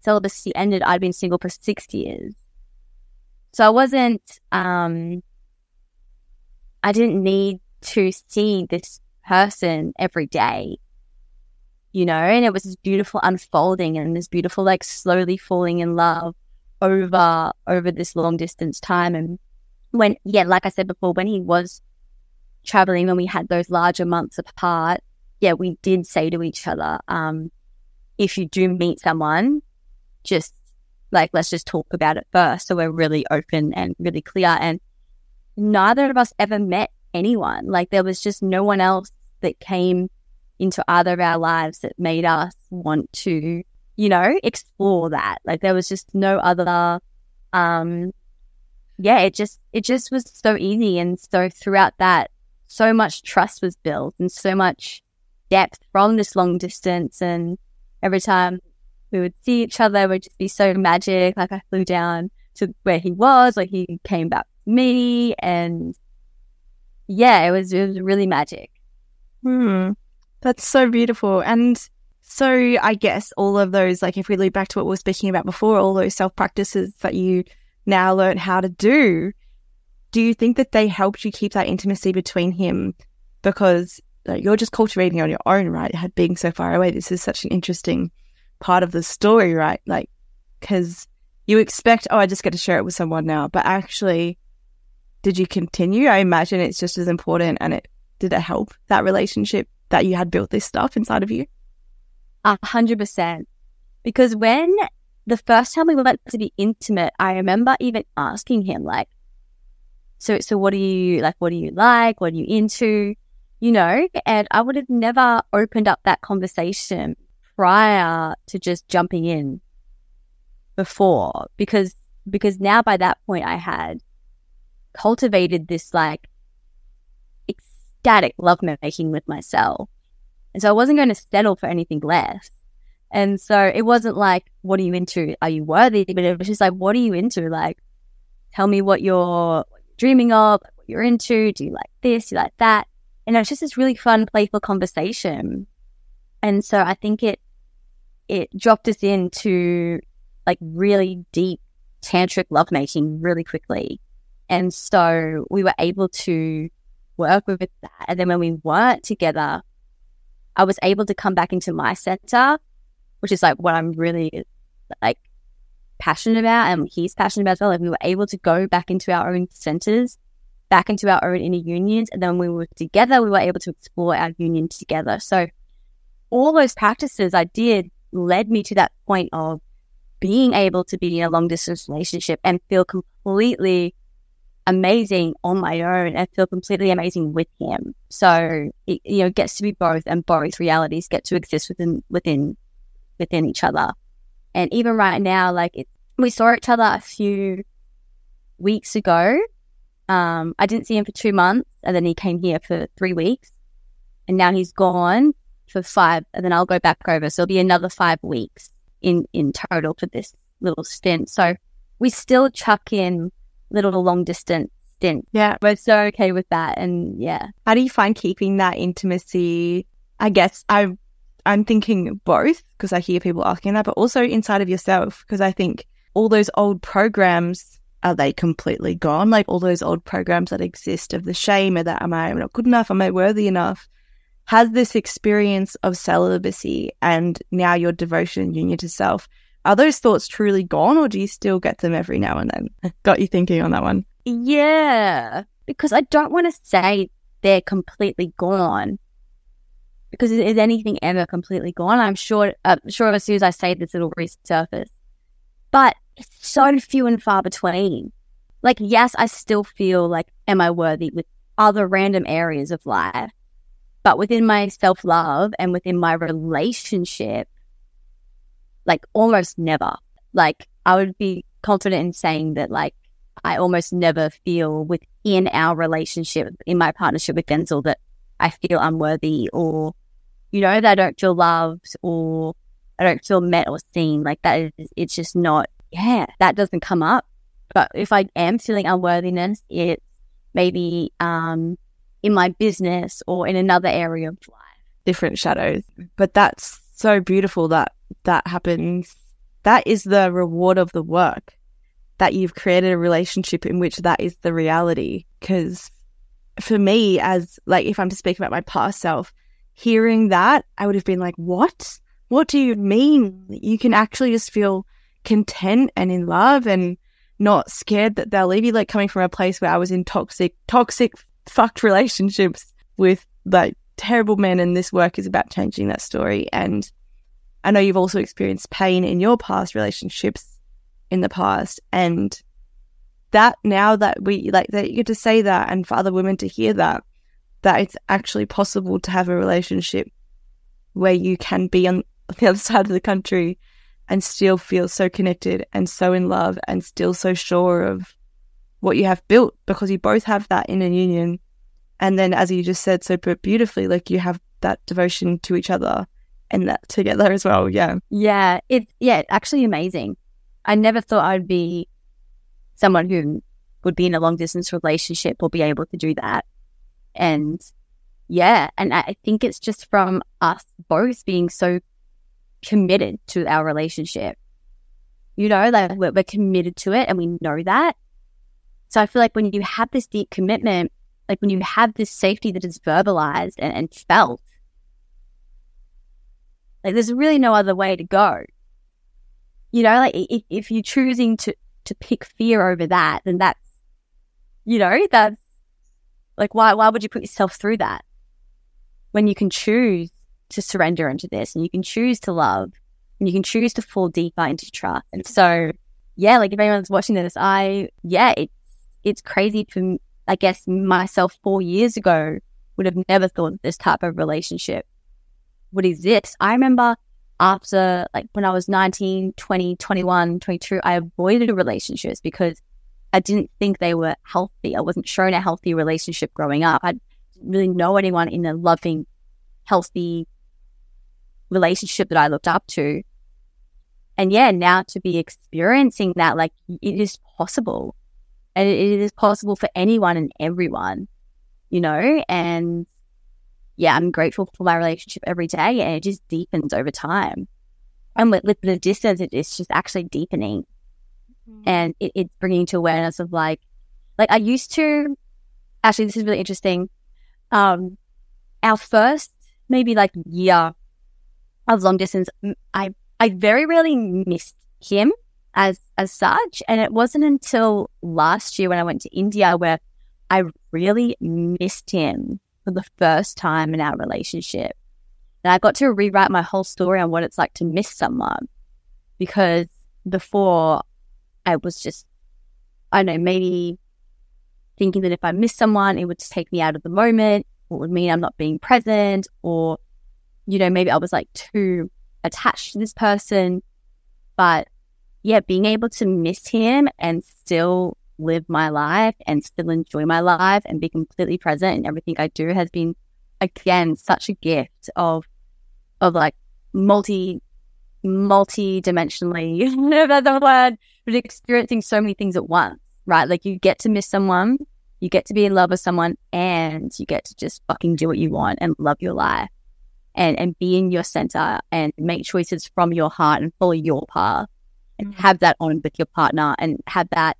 celibacy ended, I'd been single for six years. So I wasn't, um, I didn't need to see this person every day, you know, and it was this beautiful unfolding and this beautiful, like slowly falling in love over, over this long distance time. And when, yeah, like I said before, when he was traveling, when we had those larger months apart, yeah, we did say to each other, um, if you do meet someone, just like, let's just talk about it first. So we're really open and really clear. And neither of us ever met anyone. Like, there was just no one else that came into either of our lives that made us want to, you know, explore that. Like, there was just no other, um, yeah, it just it just was so easy, and so throughout that, so much trust was built, and so much depth from this long distance. And every time we would see each other, would just be so magic. Like I flew down to where he was, like he came back to me, and yeah, it was it was really magic. Hmm, that's so beautiful, and so I guess all of those, like if we look back to what we were speaking about before, all those self practices that you now learn how to do, do you think that they helped you keep that intimacy between him? Because like, you're just cultivating on your own, right? Being so far away, this is such an interesting part of the story, right? Like, because you expect, oh, I just get to share it with someone now, but actually, did you continue? I imagine it's just as important, and it did it help that relationship that you had built this stuff inside of you? A hundred percent. Because when the first time we went to be intimate, I remember even asking him like, so, so what do you like? What do you like? What are you into? You know, and I would have never opened up that conversation prior to just jumping in before because, because now by that point I had cultivated this like ecstatic lovemaking with myself. And so I wasn't going to settle for anything less. And so it wasn't like, what are you into? Are you worthy? But it was just like, what are you into? Like, tell me what you're dreaming of, what you're into. Do you like this? Do you like that? And it was just this really fun, playful conversation. And so I think it, it dropped us into like really deep tantric lovemaking really quickly. And so we were able to work with that. And then when we weren't together, I was able to come back into my center which is like what I'm really like passionate about and he's passionate about as well. Like we were able to go back into our own centers, back into our own inner unions. And then when we were together, we were able to explore our union together. So all those practices I did led me to that point of being able to be in a long distance relationship and feel completely amazing on my own and feel completely amazing with him. So it, you know, gets to be both and both realities get to exist within, within within each other. And even right now, like it, we saw each other a few weeks ago. Um, I didn't see him for two months, and then he came here for three weeks, and now he's gone for five, and then I'll go back over. So it'll be another five weeks in in total for this little stint. So we still chuck in little long distance stint. Yeah, we're so okay with that, and yeah. How do you find keeping that intimacy? I guess I I'm thinking both because I hear people asking that, but also inside of yourself because I think all those old programs are they completely gone? Like all those old programs that exist of the shame of that am I not good enough? Am I worthy enough? Has this experience of celibacy and now your devotion and union to self, are those thoughts truly gone or do you still get them every now and then? Got you thinking on that one. Yeah, because I don't want to say they're completely gone. Because is anything ever completely gone? I'm sure. I'm sure as soon as I say this, it'll resurface. But it's so few and far between. Like, yes, I still feel like, am I worthy with other random areas of life? But within my self love and within my relationship, like almost never. Like, I would be confident in saying that, like, I almost never feel within our relationship, in my partnership with Denzel, that I feel unworthy or, you know, that I don't feel loved or I don't feel met or seen. Like that is, it's just not, yeah, that doesn't come up. But if I am feeling unworthiness, it's maybe um, in my business or in another area of life. Different shadows. But that's so beautiful that that happens. That is the reward of the work that you've created a relationship in which that is the reality. Because for me, as like, if I'm to speak about my past self, hearing that, I would have been like, what? What do you mean? You can actually just feel content and in love and not scared that they'll leave you. Like coming from a place where I was in toxic, toxic, fucked relationships with like terrible men. And this work is about changing that story. And I know you've also experienced pain in your past relationships in the past. And that now that we like that you get to say that and for other women to hear that, that it's actually possible to have a relationship where you can be on the other side of the country and still feel so connected and so in love and still so sure of what you have built because you both have that inner union. And then, as you just said so beautifully, like you have that devotion to each other and that together as well. Yeah. Yeah. It's, yeah, actually amazing. I never thought I'd be someone who would be in a long distance relationship or be able to do that. And yeah, and I think it's just from us both being so committed to our relationship. You know, like we're, we're committed to it and we know that. So I feel like when you have this deep commitment, like when you have this safety that is verbalized and, and felt, like there's really no other way to go. You know, like if, if you're choosing to, to pick fear over that, then that's, you know, that's like, why, why would you put yourself through that? When you can choose to surrender into this and you can choose to love and you can choose to fall deeper into trust. And so, yeah, like if anyone's watching this, I, yeah, it's, it's crazy for, I guess, myself four years ago would have never thought this type of relationship would exist. I remember after like when I was 19, 20, 21, 22, I avoided relationships because I didn't think they were healthy. I wasn't shown a healthy relationship growing up. I didn't really know anyone in a loving, healthy relationship that I looked up to. And yeah, now to be experiencing that, like it is possible. And it is possible for anyone and everyone, you know? And yeah, I'm grateful for my relationship every day and it just deepens over time. And with, with the distance, it, it's just actually deepening. Mm-hmm. And it, it's bringing to awareness of like, like I used to, actually, this is really interesting. Um, our first maybe like year of long distance, I, I very rarely missed him as, as such. And it wasn't until last year when I went to India where I really missed him for the first time in our relationship. And I got to rewrite my whole story on what it's like to miss someone because before I was just, I don't know, maybe thinking that if I miss someone, it would just take me out of the moment, or would mean I'm not being present, or, you know, maybe I was like too attached to this person. But yeah, being able to miss him and still live my life and still enjoy my life and be completely present in everything I do has been again such a gift of of like multi multi dimensionally that's a word but experiencing so many things at once right like you get to miss someone you get to be in love with someone and you get to just fucking do what you want and love your life and, and be in your center and make choices from your heart and follow your path and Mm. have that on with your partner and have that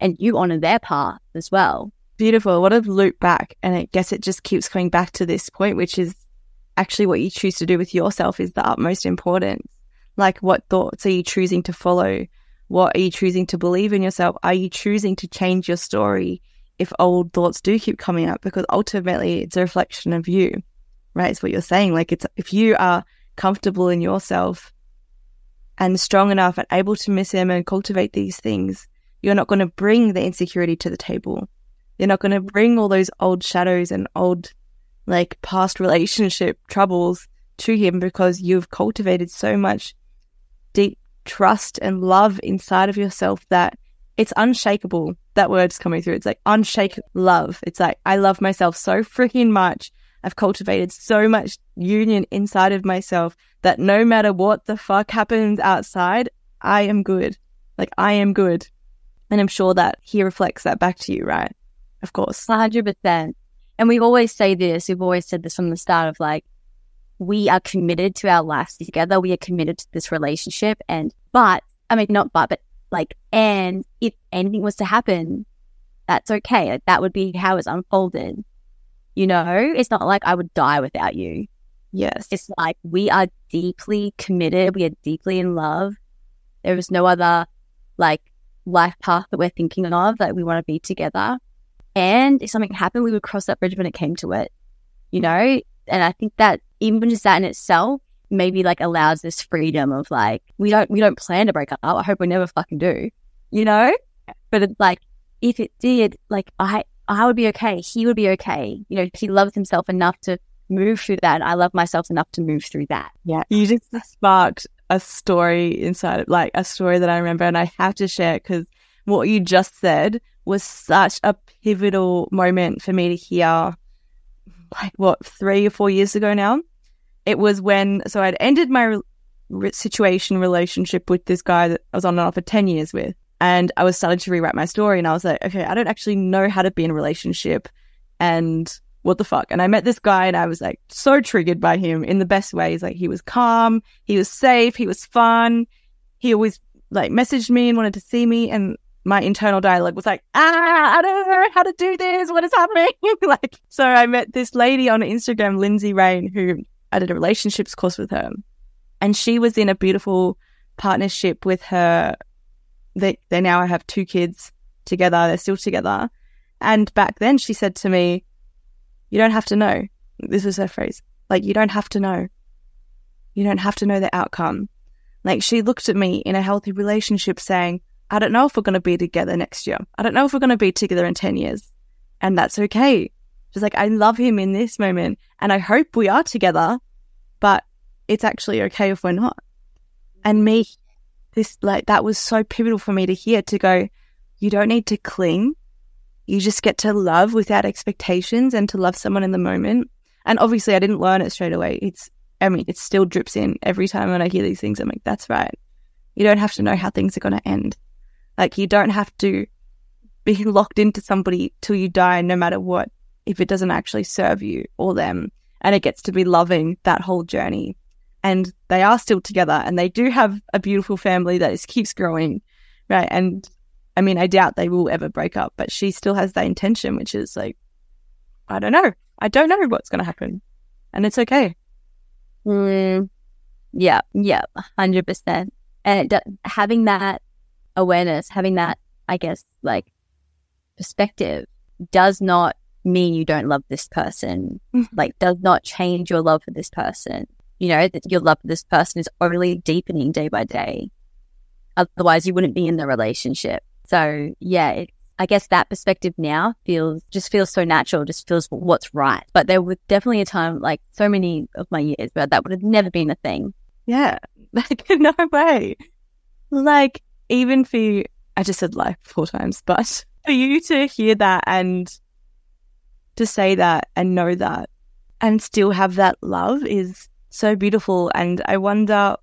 and you honor their path as well. Beautiful. What a loop back. And I guess it just keeps coming back to this point, which is actually what you choose to do with yourself is the utmost importance. Like, what thoughts are you choosing to follow? What are you choosing to believe in yourself? Are you choosing to change your story if old thoughts do keep coming up? Because ultimately, it's a reflection of you, right? It's what you're saying. Like, it's if you are comfortable in yourself and strong enough and able to miss him and cultivate these things, you're not going to bring the insecurity to the table. You're not going to bring all those old shadows and old, like, past relationship troubles to him because you've cultivated so much deep trust and love inside of yourself that it's unshakable. That word's coming through. It's like unshake love. It's like, I love myself so freaking much. I've cultivated so much union inside of myself that no matter what the fuck happens outside, I am good. Like, I am good. And I'm sure that he reflects that back to you, right? Of course. 100%. And we always say this, we've always said this from the start of like, we are committed to our lives together. We are committed to this relationship. And, but, I mean, not but, but like, and if anything was to happen, that's okay. Like, that would be how it's unfolded. You know, it's not like I would die without you. Yes. It's like we are deeply committed. We are deeply in love. There is no other like life path that we're thinking of that we want to be together. And if something happened, we would cross that bridge when it came to it, you know? And I think that even just that in itself maybe like allows this freedom of like, we don't, we don't plan to break up. I hope we never fucking do, you know? But it's like, if it did, like I, I would be okay. He would be okay. You know, he loves himself enough to move through that. And I love myself enough to move through that. Yeah. You just sparked a story inside of like a story that I remember and I have to share because what you just said was such a pivotal moment for me to hear like what three or four years ago now. It was when so I'd ended my re- situation relationship with this guy that I was on and off for 10 years with. And I was starting to rewrite my story and I was like, okay, I don't actually know how to be in a relationship and what the fuck? And I met this guy and I was like so triggered by him in the best ways. Like he was calm, he was safe, he was fun. He always like messaged me and wanted to see me and my internal dialogue was like, ah, I don't know how to do this. What is happening? like, so I met this lady on Instagram, Lindsay Rain, who I did a relationships course with her. And she was in a beautiful partnership with her. They, they now have two kids together. They're still together. And back then she said to me, you don't have to know. This is her phrase. Like, you don't have to know. You don't have to know the outcome. Like, she looked at me in a healthy relationship saying, I don't know if we're going to be together next year. I don't know if we're going to be together in 10 years. And that's okay. She's like, I love him in this moment and I hope we are together, but it's actually okay if we're not. And me, this, like, that was so pivotal for me to hear to go, you don't need to cling. You just get to love without expectations and to love someone in the moment. And obviously, I didn't learn it straight away. It's, I mean, it still drips in every time when I hear these things. I'm like, that's right. You don't have to know how things are going to end. Like, you don't have to be locked into somebody till you die, no matter what, if it doesn't actually serve you or them. And it gets to be loving that whole journey. And they are still together and they do have a beautiful family that is, keeps growing. Right. And I mean, I doubt they will ever break up, but she still has that intention, which is like, I don't know. I don't know what's going to happen. And it's okay. Mm, yeah, yeah, hundred percent. And it, having that awareness, having that, I guess, like perspective, does not mean you don't love this person. like, does not change your love for this person. You know that your love for this person is only deepening day by day. Otherwise, you wouldn't be in the relationship. So, yeah, it, I guess that perspective now feels just feels so natural, just feels what's right. But there was definitely a time, like so many of my years, where that would have never been a thing. Yeah. Like, no way. Like, even for you, I just said life four times, but for you to hear that and to say that and know that and still have that love is so beautiful. And I wonder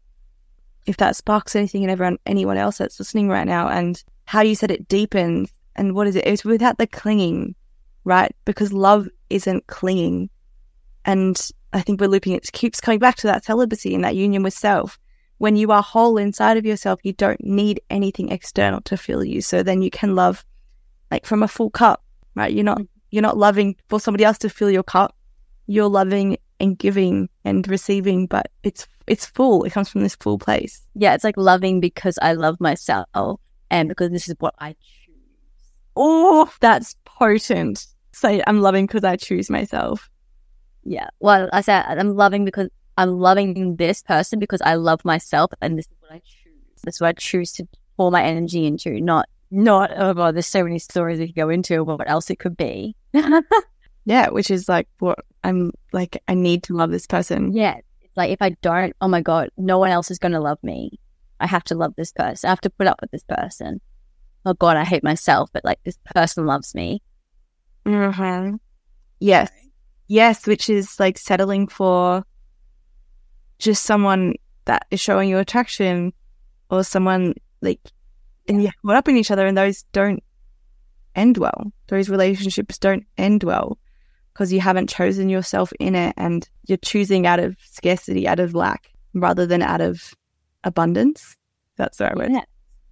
if that sparks anything in everyone, anyone else that's listening right now and how you said it deepens and what is it? It's without the clinging, right? Because love isn't clinging. And I think we're looping it keeps coming back to that celibacy and that union with self. When you are whole inside of yourself, you don't need anything external to fill you. So then you can love like from a full cup, right? You're not mm-hmm. you're not loving for somebody else to fill your cup. You're loving and giving and receiving, but it's it's full. It comes from this full place. Yeah, it's like loving because I love myself and because this is what I choose. Oh, that's potent. Say I'm loving because I choose myself. Yeah. Well, I said I'm loving because I'm loving this person because I love myself and this is what I choose. This is what I choose to pour my energy into, not not oh god, there's so many stories we could go into about what else it could be. yeah, which is like what I'm like I need to love this person. Yeah. It's like if I don't, oh my god, no one else is gonna love me. I have to love this person. I have to put up with this person. Oh God, I hate myself, but like this person loves me. Mm-hmm. Yes. Yes, which is like settling for just someone that is showing you attraction or someone like, and you caught up in each other and those don't end well. Those relationships don't end well because you haven't chosen yourself in it and you're choosing out of scarcity, out of lack rather than out of abundance. That's the right word. Yeah.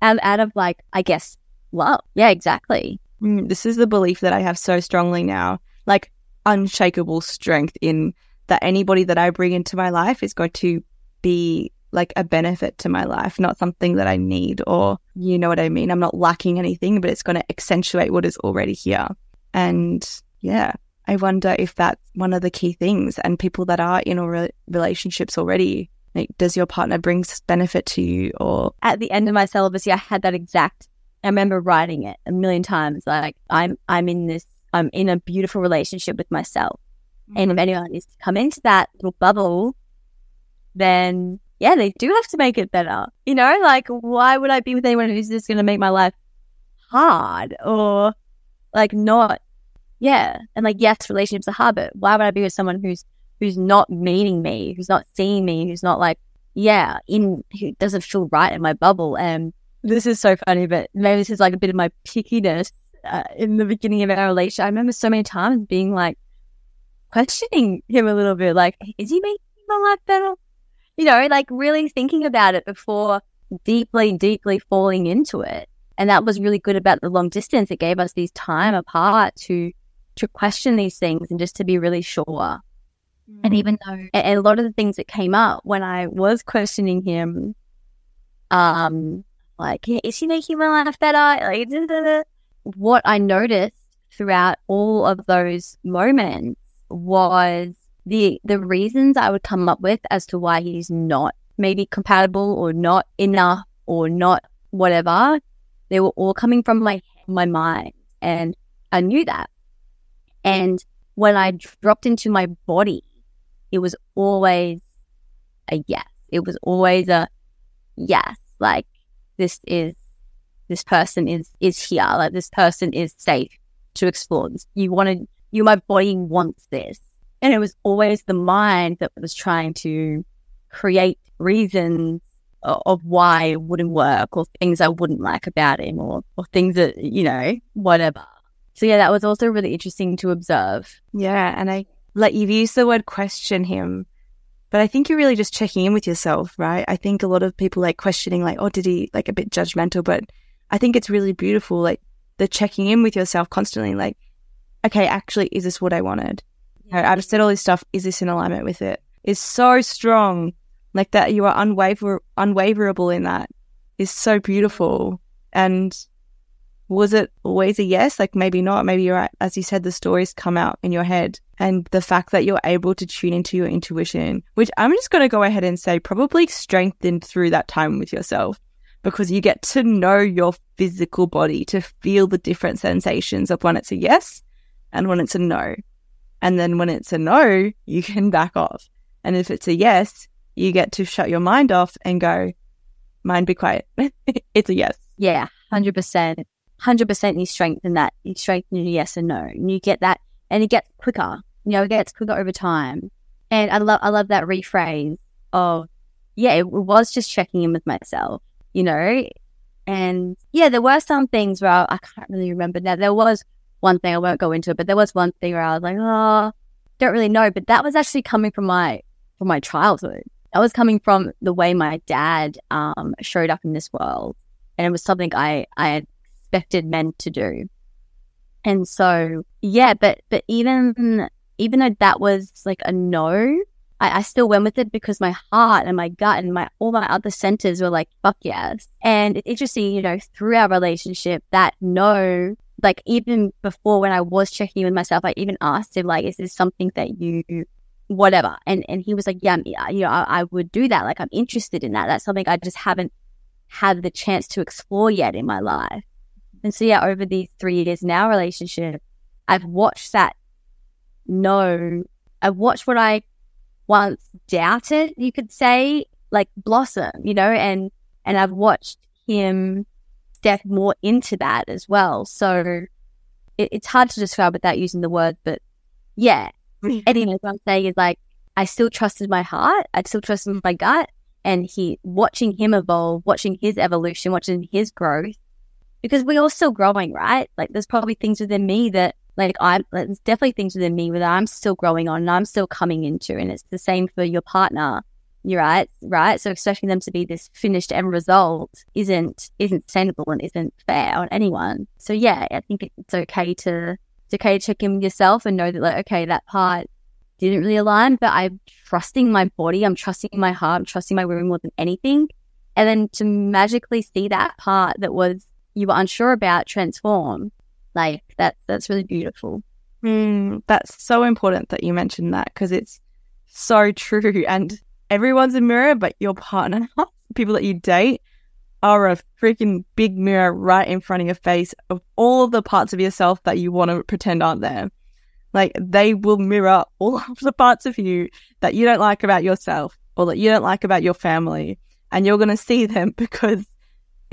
And out of like, I guess, love. Yeah, exactly. Mm, this is the belief that I have so strongly now, like unshakable strength in that anybody that I bring into my life is going to be like a benefit to my life, not something that I need or you know what I mean. I'm not lacking anything, but it's going to accentuate what is already here. And yeah, I wonder if that's one of the key things. And people that are in re- relationships already like, does your partner bring benefit to you? Or at the end of my celibacy, I had that exact. I remember writing it a million times. Like I'm, I'm in this, I'm in a beautiful relationship with myself. Mm-hmm. And if anyone is to come into that little bubble, then yeah, they do have to make it better. You know, like why would I be with anyone who's just going to make my life hard or like not? Yeah, and like yes, relationships are hard, but why would I be with someone who's who's not meeting me, who's not seeing me, who's not like, yeah, in who doesn't feel right in my bubble. And this is so funny, but maybe this is like a bit of my pickiness uh, in the beginning of our relationship. I remember so many times being like questioning him a little bit, like, is he making my life better? You know, like really thinking about it before deeply, deeply falling into it. And that was really good about the long distance. It gave us these time apart to to question these things and just to be really sure. And mm. even though, and a lot of the things that came up when I was questioning him, um, like, is he making my life better? Like, da, da, da. what I noticed throughout all of those moments was the the reasons I would come up with as to why he's not maybe compatible or not enough or not whatever. They were all coming from my my mind, and I knew that. And when I dropped into my body it was always a yes. It was always a yes. Like this is this person is is here. Like this person is safe to explore. You wanted you my body wants this. And it was always the mind that was trying to create reasons of why it wouldn't work or things I wouldn't like about him or, or things that, you know, whatever. So yeah, that was also really interesting to observe. Yeah. And I like you've used the word question him, but I think you're really just checking in with yourself, right? I think a lot of people like questioning, like, oh, did he like a bit judgmental? But I think it's really beautiful, like the checking in with yourself constantly, like, okay, actually, is this what I wanted? You know, I've said all this stuff. Is this in alignment with it? Is so strong, like that. You are unwaver unwaverable in that is so beautiful. And was it always a yes? Like maybe not. Maybe you're right. As you said, the stories come out in your head and the fact that you're able to tune into your intuition, which I'm just going to go ahead and say probably strengthened through that time with yourself because you get to know your physical body to feel the different sensations of when it's a yes and when it's a no. And then when it's a no, you can back off. And if it's a yes, you get to shut your mind off and go, mind be quiet. it's a yes. Yeah, 100%. 100% you strengthen that. You strengthen your yes and no. And you get that, and it gets quicker. You know, it gets quicker over time. And I love, I love that rephrase of, yeah, it was just checking in with myself, you know? And yeah, there were some things where I, I can't really remember now. There was one thing, I won't go into it, but there was one thing where I was like, oh, don't really know, but that was actually coming from my from my childhood. That was coming from the way my dad um, showed up in this world, and it was something I I had expected men to do. And so, yeah, but but even even though that was like a no, I, I still went with it because my heart and my gut and my all my other centers were like, fuck yes. And it's interesting, you know, through our relationship, that no, like even before when I was checking with myself, I even asked him, like, is this something that you whatever? And and he was like, Yeah, you know, I, I would do that. Like I'm interested in that. That's something I just haven't had the chance to explore yet in my life. And so yeah, over these three years in our relationship, I've watched that no, I've watched what I once doubted, you could say, like blossom, you know, and and I've watched him step more into that as well. So it, it's hard to describe without using the word, but yeah. anyway, what I'm saying is like I still trusted my heart, I still trusted my gut, and he watching him evolve, watching his evolution, watching his growth, because we're all still growing, right? Like there's probably things within me that like I'm, there's definitely things within me that I'm still growing on and I'm still coming into. And it's the same for your partner. You're right, right. So expecting them to be this finished end result isn't isn't sustainable and isn't fair on anyone. So yeah, I think it's okay to it's okay to check in with yourself and know that like okay, that part didn't really align, but I'm trusting my body, I'm trusting my heart, I'm trusting my women more than anything. And then to magically see that part that was you were unsure about transform like that's that's really beautiful. Mm, that's so important that you mentioned that because it's so true. And everyone's a mirror, but your partner, people that you date, are a freaking big mirror right in front of your face of all of the parts of yourself that you want to pretend aren't there. Like they will mirror all of the parts of you that you don't like about yourself or that you don't like about your family. And you're going to see them because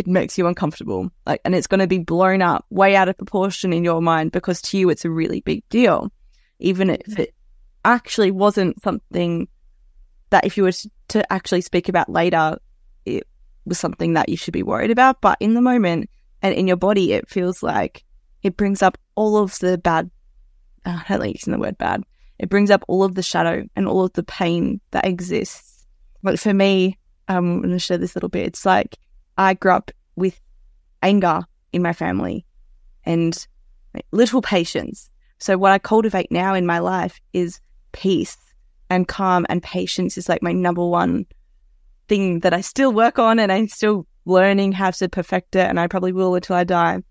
it makes you uncomfortable. Like, and it's going to be blown up way out of proportion in your mind because to you, it's a really big deal. Even if it actually wasn't something that if you were to actually speak about later, it was something that you should be worried about. But in the moment and in your body, it feels like it brings up all of the bad, uh, I don't like using the word bad. It brings up all of the shadow and all of the pain that exists. But for me, um, I'm going to share this little bit. It's like I grew up with anger in my family and little patience. So what I cultivate now in my life is peace and calm and patience is like my number one thing that I still work on and I'm still learning how to perfect it and I probably will until I die.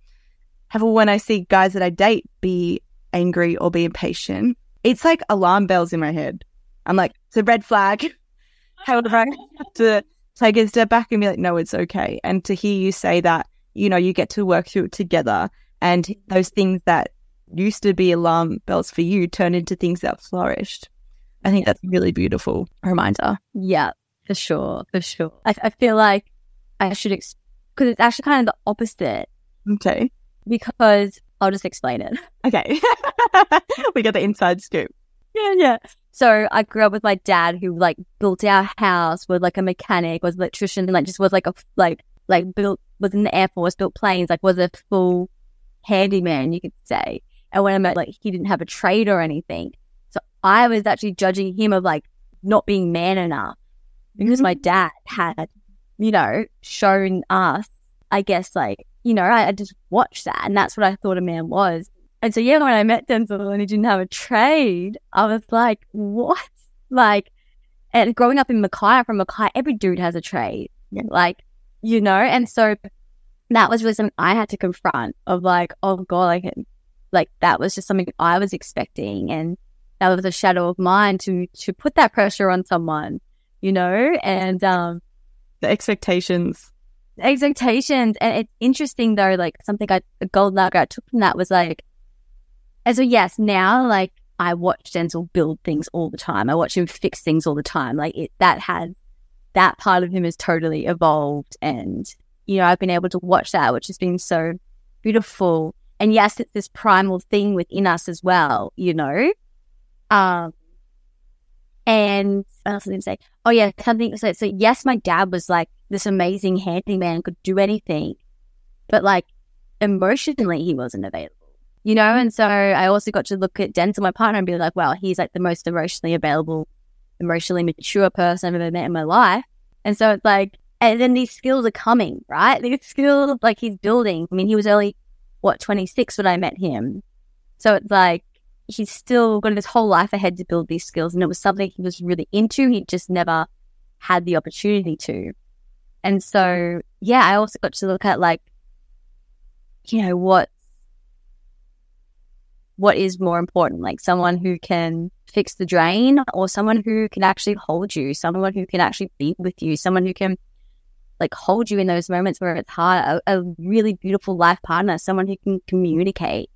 However, when I see guys that I date be angry or be impatient, it's like alarm bells in my head. I'm like, it's a red flag. However, I have to take a step back and be like, no, it's okay. And to hear you say that, you know, you get to work through it together and those things that used to be alarm bells for you turn into things that flourished. I think that's a really beautiful reminder. Yeah, for sure. For sure. I, I feel like I should, because ex- it's actually kind of the opposite. Okay. Because I'll just explain it. Okay. we got the inside scoop. Yeah, yeah. So I grew up with my dad who like built our house, was like a mechanic, was an electrician, and like just was like a like like built was in the air force, built planes, like was a full handyman, you could say. And when I met like he didn't have a trade or anything. So I was actually judging him of like not being man enough because my mm-hmm. dad had, you know, shown us, I guess like, you know, I, I just watched that and that's what I thought a man was. And so, yeah, when I met Denzel and he didn't have a trade, I was like, what? Like, and growing up in Mackay, from Mackay, every dude has a trade. Like, you know, and so that was really something I had to confront of like, oh God, like, like that was just something I was expecting. And that was a shadow of mine to, to put that pressure on someone, you know, and, um, the expectations, expectations. And it's interesting though, like something I, a gold nugget I took from that was like, and so, yes, now like I watch Denzel build things all the time. I watch him fix things all the time. Like it, that has that part of him has totally evolved, and you know I've been able to watch that, which has been so beautiful. And yes, it's this primal thing within us as well, you know. Um, and what else was I say? Oh yeah, something. So, so yes, my dad was like this amazing handyman, could do anything, but like emotionally, he wasn't available you know, mm-hmm. and so I also got to look at Denzel, my partner, and be like, wow, he's like the most emotionally available, emotionally mature person I've ever met in my life. And so it's like, and then these skills are coming, right? These skills, like he's building. I mean, he was only, what, 26 when I met him. So it's like, he's still got his whole life ahead to build these skills. And it was something he was really into. He just never had the opportunity to. And so, yeah, I also got to look at like, you know, what what is more important, like someone who can fix the drain or someone who can actually hold you, someone who can actually be with you, someone who can like hold you in those moments where it's hard, a, a really beautiful life partner, someone who can communicate.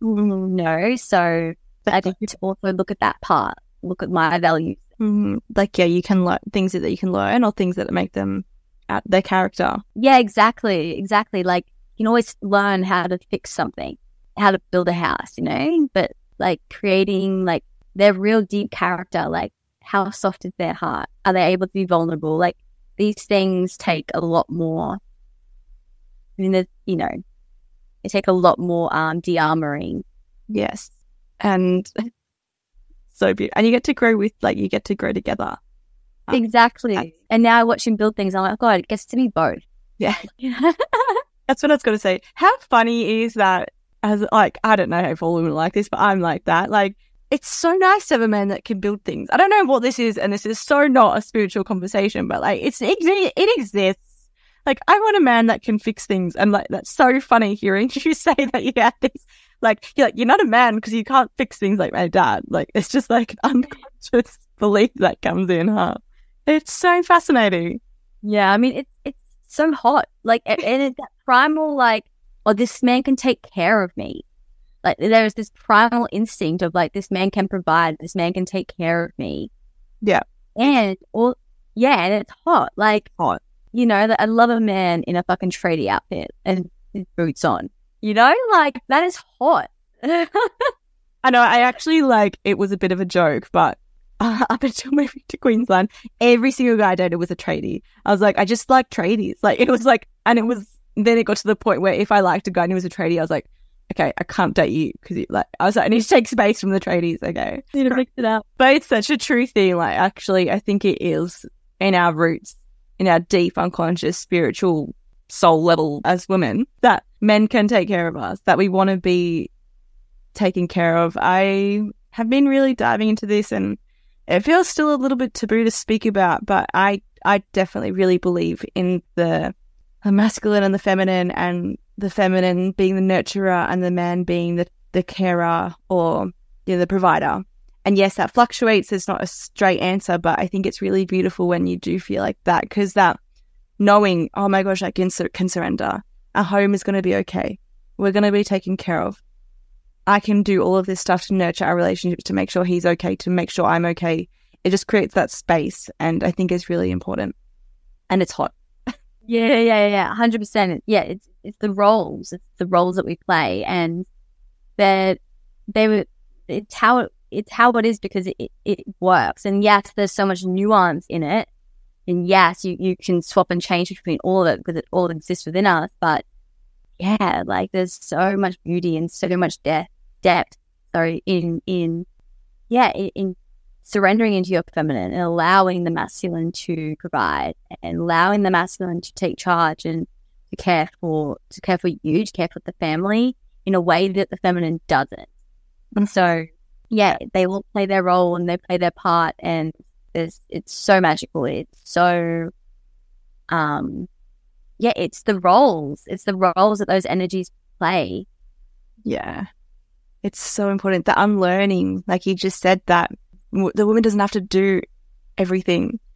No, so I think to also look at that part, look at my values. Mm, like, yeah, you can learn things that you can learn or things that make them at their character. Yeah, exactly. Exactly. Like, you can always learn how to fix something how to build a house, you know, but like creating like their real deep character, like how soft is their heart? Are they able to be vulnerable? Like these things take a lot more. I mean, you know, they take a lot more um, de-armoring. Yes, and so beautiful. And you get to grow with, like, you get to grow together. Um, exactly. and now I watch him build things. I'm like, oh, God, it gets to be both. Yeah. That's what I was going to say. How funny is that as like I don't know if all women are like this, but I'm like that. Like it's so nice to have a man that can build things. I don't know what this is, and this is so not a spiritual conversation, but like it's it, it exists. Like I want a man that can fix things, and like that's so funny hearing you say that you have this. Like you're like you're not a man because you can't fix things like my dad. Like it's just like an unconscious belief that comes in, huh? It's so fascinating. Yeah, I mean it's it's so hot. Like and it's that primal like or this man can take care of me. Like there's this primal instinct of like this man can provide, this man can take care of me. Yeah. And or yeah, and it's hot. Like hot. You know, that I love a man in a fucking tradie outfit and his boots on. You know, like that is hot. I know. I actually like it was a bit of a joke, but uh, up until moving to Queensland, every single guy I dated was a tradie. I was like, I just like tradies. Like it was like, and it was then it got to the point where if I liked a guy and he was a tradie, I was like, okay, I can't date you because like I was like, I need to take space from the tradies. Okay, need to mix it up. But it's such a true thing. Like actually, I think it is in our roots, in our deep unconscious spiritual soul level as women that men can take care of us. That we want to be taken care of. I have been really diving into this and. It feels still a little bit taboo to speak about, but I I definitely really believe in the the masculine and the feminine, and the feminine being the nurturer and the man being the, the carer or you know, the provider. And yes, that fluctuates. It's not a straight answer, but I think it's really beautiful when you do feel like that because that knowing, oh my gosh, I can, sur- can surrender. Our home is going to be okay. We're going to be taken care of. I can do all of this stuff to nurture our relationships, to make sure he's okay, to make sure I'm okay. It just creates that space. And I think it's really important. And it's hot. Yeah, yeah, yeah, hundred percent. Yeah, it's it's the roles, it's the roles that we play, and that they were. It's how it, it's how it is because it, it works. And yes, there's so much nuance in it, and yes, you you can swap and change between all of it because it all exists within us. But yeah, like there's so much beauty and so much depth, depth. Sorry, in in yeah, in surrendering into your feminine and allowing the masculine to provide and allowing the masculine to take charge and to care for to care for you, to care for the family in a way that the feminine doesn't. And so yeah, they all play their role and they play their part and there's it's so magical. It's so um yeah, it's the roles. It's the roles that those energies play. Yeah. It's so important. The unlearning, like you just said that the woman doesn't have to do everything.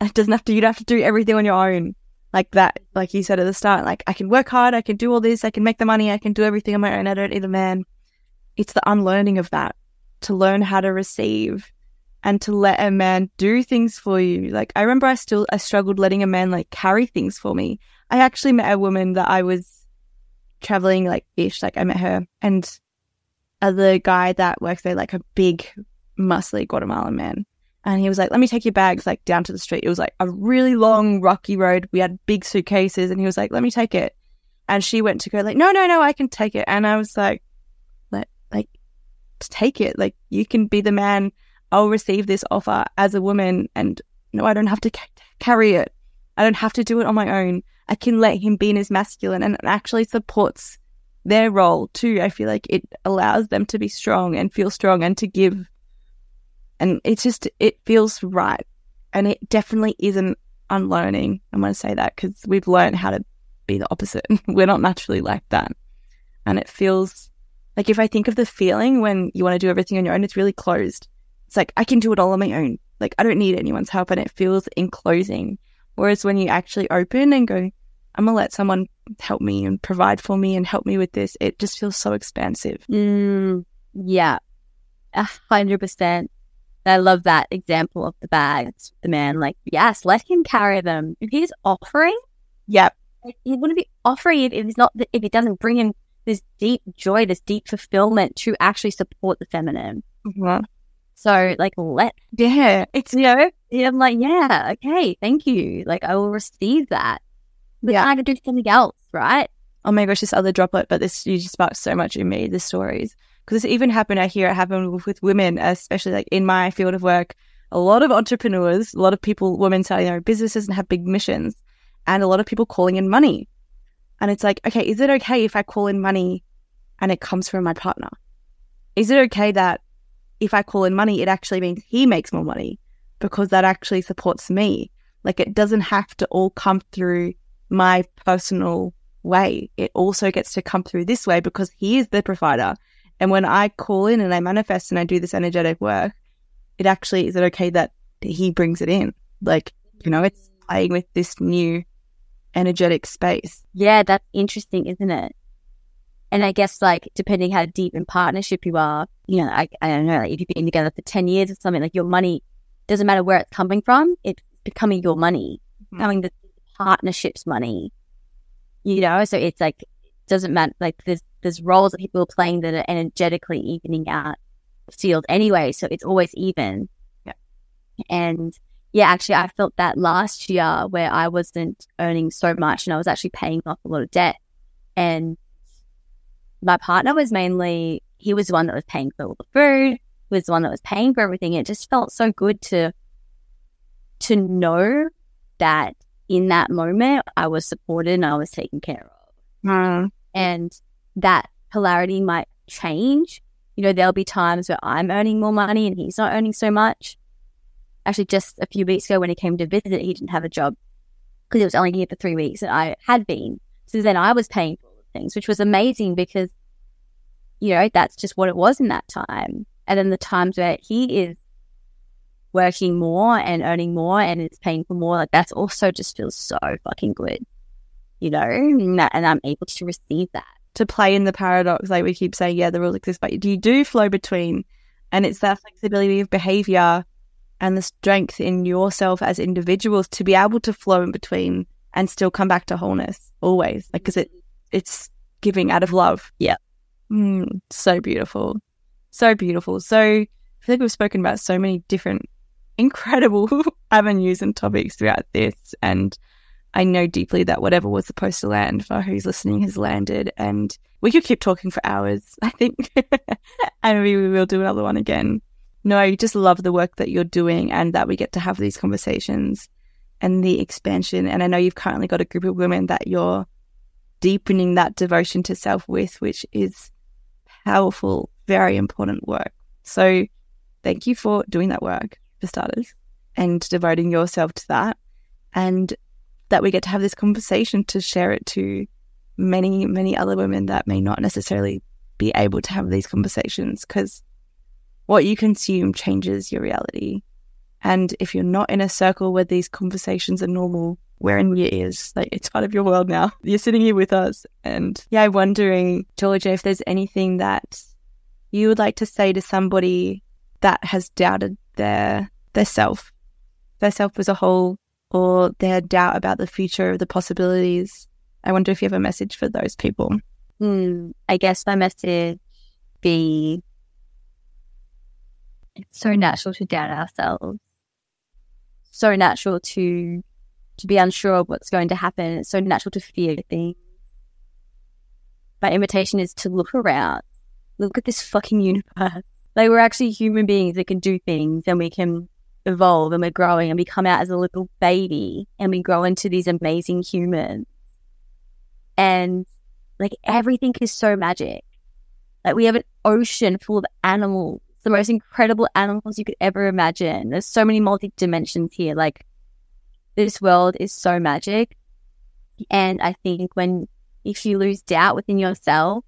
It doesn't have to, you don't have to do everything on your own. Like that, like you said at the start, like I can work hard, I can do all this, I can make the money, I can do everything on my own, I don't need a man. It's the unlearning of that to learn how to receive and to let a man do things for you. Like I remember I still, I struggled letting a man like carry things for me. I actually met a woman that I was traveling like ish, like I met her and the guy that works there, like a big muscly Guatemalan man. And he was like, let me take your bags like down to the street. It was like a really long, rocky road. We had big suitcases and he was like, let me take it. And she went to go like, no, no, no, I can take it. And I was like, let, like, take it. Like you can be the man. I'll receive this offer as a woman, and no, I don't have to ca- carry it. I don't have to do it on my own. I can let him be in his masculine, and it actually supports their role too. I feel like it allows them to be strong and feel strong and to give. And it's just, it feels right. And it definitely isn't unlearning. I'm going to say that because we've learned how to be the opposite. We're not naturally like that. And it feels like if I think of the feeling when you want to do everything on your own, it's really closed. It's like, I can do it all on my own. Like, I don't need anyone's help. And it feels enclosing. Whereas when you actually open and go, I'm going to let someone help me and provide for me and help me with this, it just feels so expansive. Mm, yeah, a hundred percent. I love that example of the bags. The man, like, yes, let him carry them. If he's offering, Yep. he wouldn't be offering if, if he's not if it doesn't bring in this deep joy, this deep fulfillment to actually support the feminine. Mhm. So, like, let Yeah. It's, you know, yeah, I'm like, yeah, okay, thank you. Like, I will receive that. But Yeah. I could do something else, right? oh my gosh, this other droplet, but this you just sparked so much in me, the stories. Because this even happened, I hear it happen with, with women, especially like in my field of work. A lot of entrepreneurs, a lot of people, women starting their own businesses and have big missions, and a lot of people calling in money. And it's like, okay, is it okay if I call in money and it comes from my partner? Is it okay that if I call in money, it actually means he makes more money because that actually supports me? Like it doesn't have to all come through my personal way. It also gets to come through this way because he is the provider. And when I call in and I manifest and I do this energetic work, it actually is it okay that he brings it in? Like, you know, it's playing with this new energetic space. Yeah, that's interesting, isn't it? And I guess like depending how deep in partnership you are, you know, I, I don't know, like if you've been together for 10 years or something, like your money doesn't matter where it's coming from, it's becoming your money, Mhm. becoming the partnership's money. You know, so it's like doesn't matter like there's there's roles that people are playing that are energetically evening out field anyway, so it's always even. Yeah. And yeah, actually I felt that last year where I wasn't earning so much and I was actually paying off a lot of debt. And my partner was mainly he was the one that was paying for all the food, was the one that was paying for everything. It just felt so good to to know that in that moment I was supported and I was taken care of. Mm. And that polarity might change. You know, there'll be times where I'm earning more money and he's not earning so much. Actually, just a few weeks ago when he came to visit, he didn't have a job because he was only here for three weeks and I had been. So then I was paying for all the things, which was amazing because, you know, that's just what it was in that time. And then the times where he is working more and earning more and is paying for more, like that's also just feels so fucking good, you know, and, that, and I'm able to receive that. To play in the paradox, like we keep saying, yeah, the rules exist, but you do flow between, and it's that flexibility of behavior and the strength in yourself as individuals to be able to flow in between and still come back to wholeness always, like because it it's giving out of love. Yeah. Mm, so beautiful, so beautiful. So I feel like we've spoken about so many different incredible avenues and topics throughout this, and I know deeply that whatever was supposed to land for who's listening has landed, and we could keep talking for hours. I think, and maybe we will do another one again. No, I just love the work that you're doing, and that we get to have these conversations and the expansion. And I know you've currently got a group of women that you're deepening that devotion to self with, which is powerful, very important work. So, thank you for doing that work for starters and devoting yourself to that. And that we get to have this conversation to share it to many, many other women that may not necessarily be able to have these conversations because what you consume changes your reality. And if you're not in a circle where these conversations are normal, we're in your ears. Like it's part of your world now. You're sitting here with us. And yeah, I'm wondering, Georgia, if there's anything that you would like to say to somebody that has doubted their their self, their self as a whole, or their doubt about the future, the possibilities. I wonder if you have a message for those people. Hmm, I guess my message be it's so natural to doubt ourselves. So natural to to be unsure of what's going to happen. It's so natural to fear things. My invitation is to look around look at this fucking universe. Like we're actually human beings that can do things and we can evolve and we're growing and we come out as a little baby and we grow into these amazing humans. And like everything is so magic. Like we have an ocean full of animals, the most incredible animals you could ever imagine. There's so many multi dimensions here. Like this world is so magic. And I think when if you lose doubt within yourself,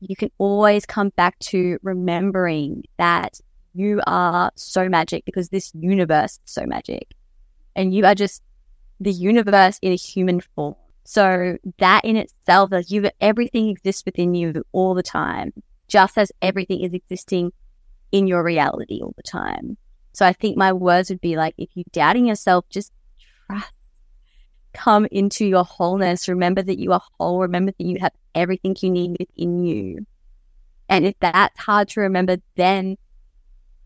you can always come back to remembering that you are so magic because this universe is so magic. And you are just the universe in a human form. So that in itself, that you everything exists within you all the time, just as everything is existing in your reality all the time. So I think my words would be like, if you're doubting yourself, just trust. Come into your wholeness. Remember that you are whole. Remember that you have everything you need within you. And if that's hard to remember, then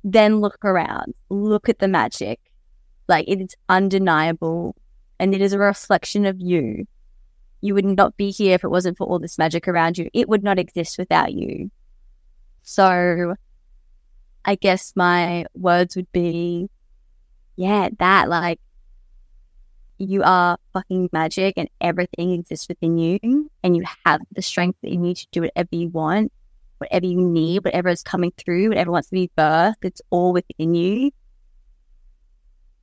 then look around. Look at the magic. Like it is undeniable and it is a reflection of you. You would not be here if it wasn't for all this magic around you. It would not exist without you. So I guess my words would be, yeah, that like you are fucking magic and everything exists within you and you have the strength that you need to do whatever you want, whatever you need, whatever is coming through, whatever wants to be birthed, it's all within you.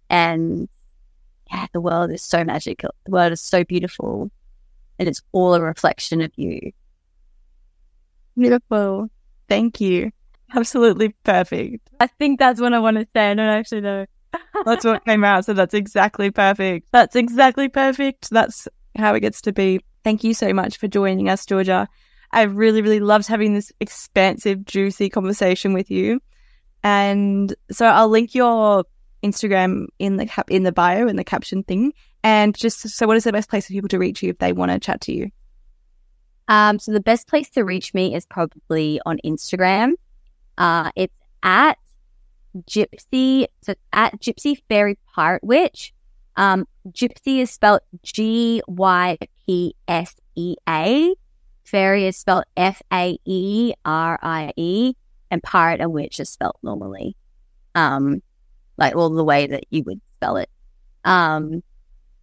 And yeah, the world is so magical. The world is so beautiful and it's all a reflection of you. Beautiful. Thank you. Absolutely perfect. I think that's what I want to say. I don't actually know. that's what came out. So that's exactly perfect. That's exactly perfect. That's how it gets to be. Thank you so much for joining us, Georgia. I really, really loved having this expansive, juicy conversation with you. And so I'll link your Instagram in the cap in the bio in the caption thing. And just so, what is the best place for people to reach you if they want to chat to you? Um, so the best place to reach me is probably on Instagram. Uh, it's at Gypsy, so at Gypsy Fairy Pirate Witch. Um, Gypsy is spelled G Y P S E A. Fairy is spelled F A E R I E, and pirate and witch is spelled normally. Um, like all the way that you would spell it. Um,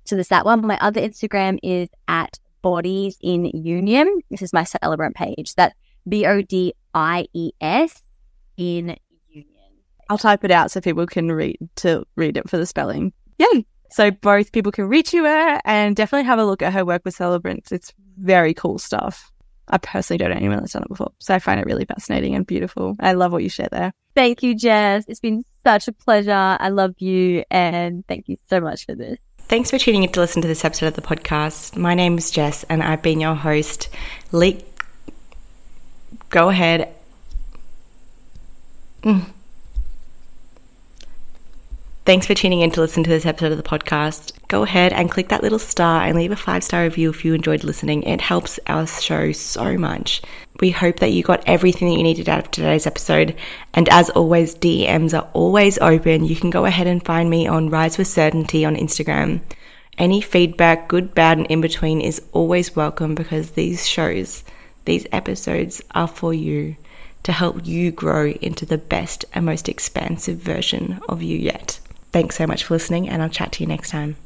so there's that one. My other Instagram is at Bodies in Union. This is my celebrant page. That's B O D I E S in Union. I'll type it out so people can read to read it for the spelling. Yeah. So both people can reach you her and definitely have a look at her work with celebrants. It's very cool stuff. I personally don't know anyone that's done it before. So I find it really fascinating and beautiful. I love what you share there. Thank you, Jess. It's been such a pleasure. I love you and thank you so much for this. Thanks for tuning in to listen to this episode of the podcast. My name is Jess and I've been your host. Leak. Go ahead. Mm. Thanks for tuning in to listen to this episode of the podcast. Go ahead and click that little star and leave a five star review if you enjoyed listening. It helps our show so much. We hope that you got everything that you needed out of today's episode. And as always, DMs are always open. You can go ahead and find me on Rise with Certainty on Instagram. Any feedback, good, bad, and in between, is always welcome because these shows, these episodes are for you to help you grow into the best and most expansive version of you yet. Thanks so much for listening, and I'll chat to you next time.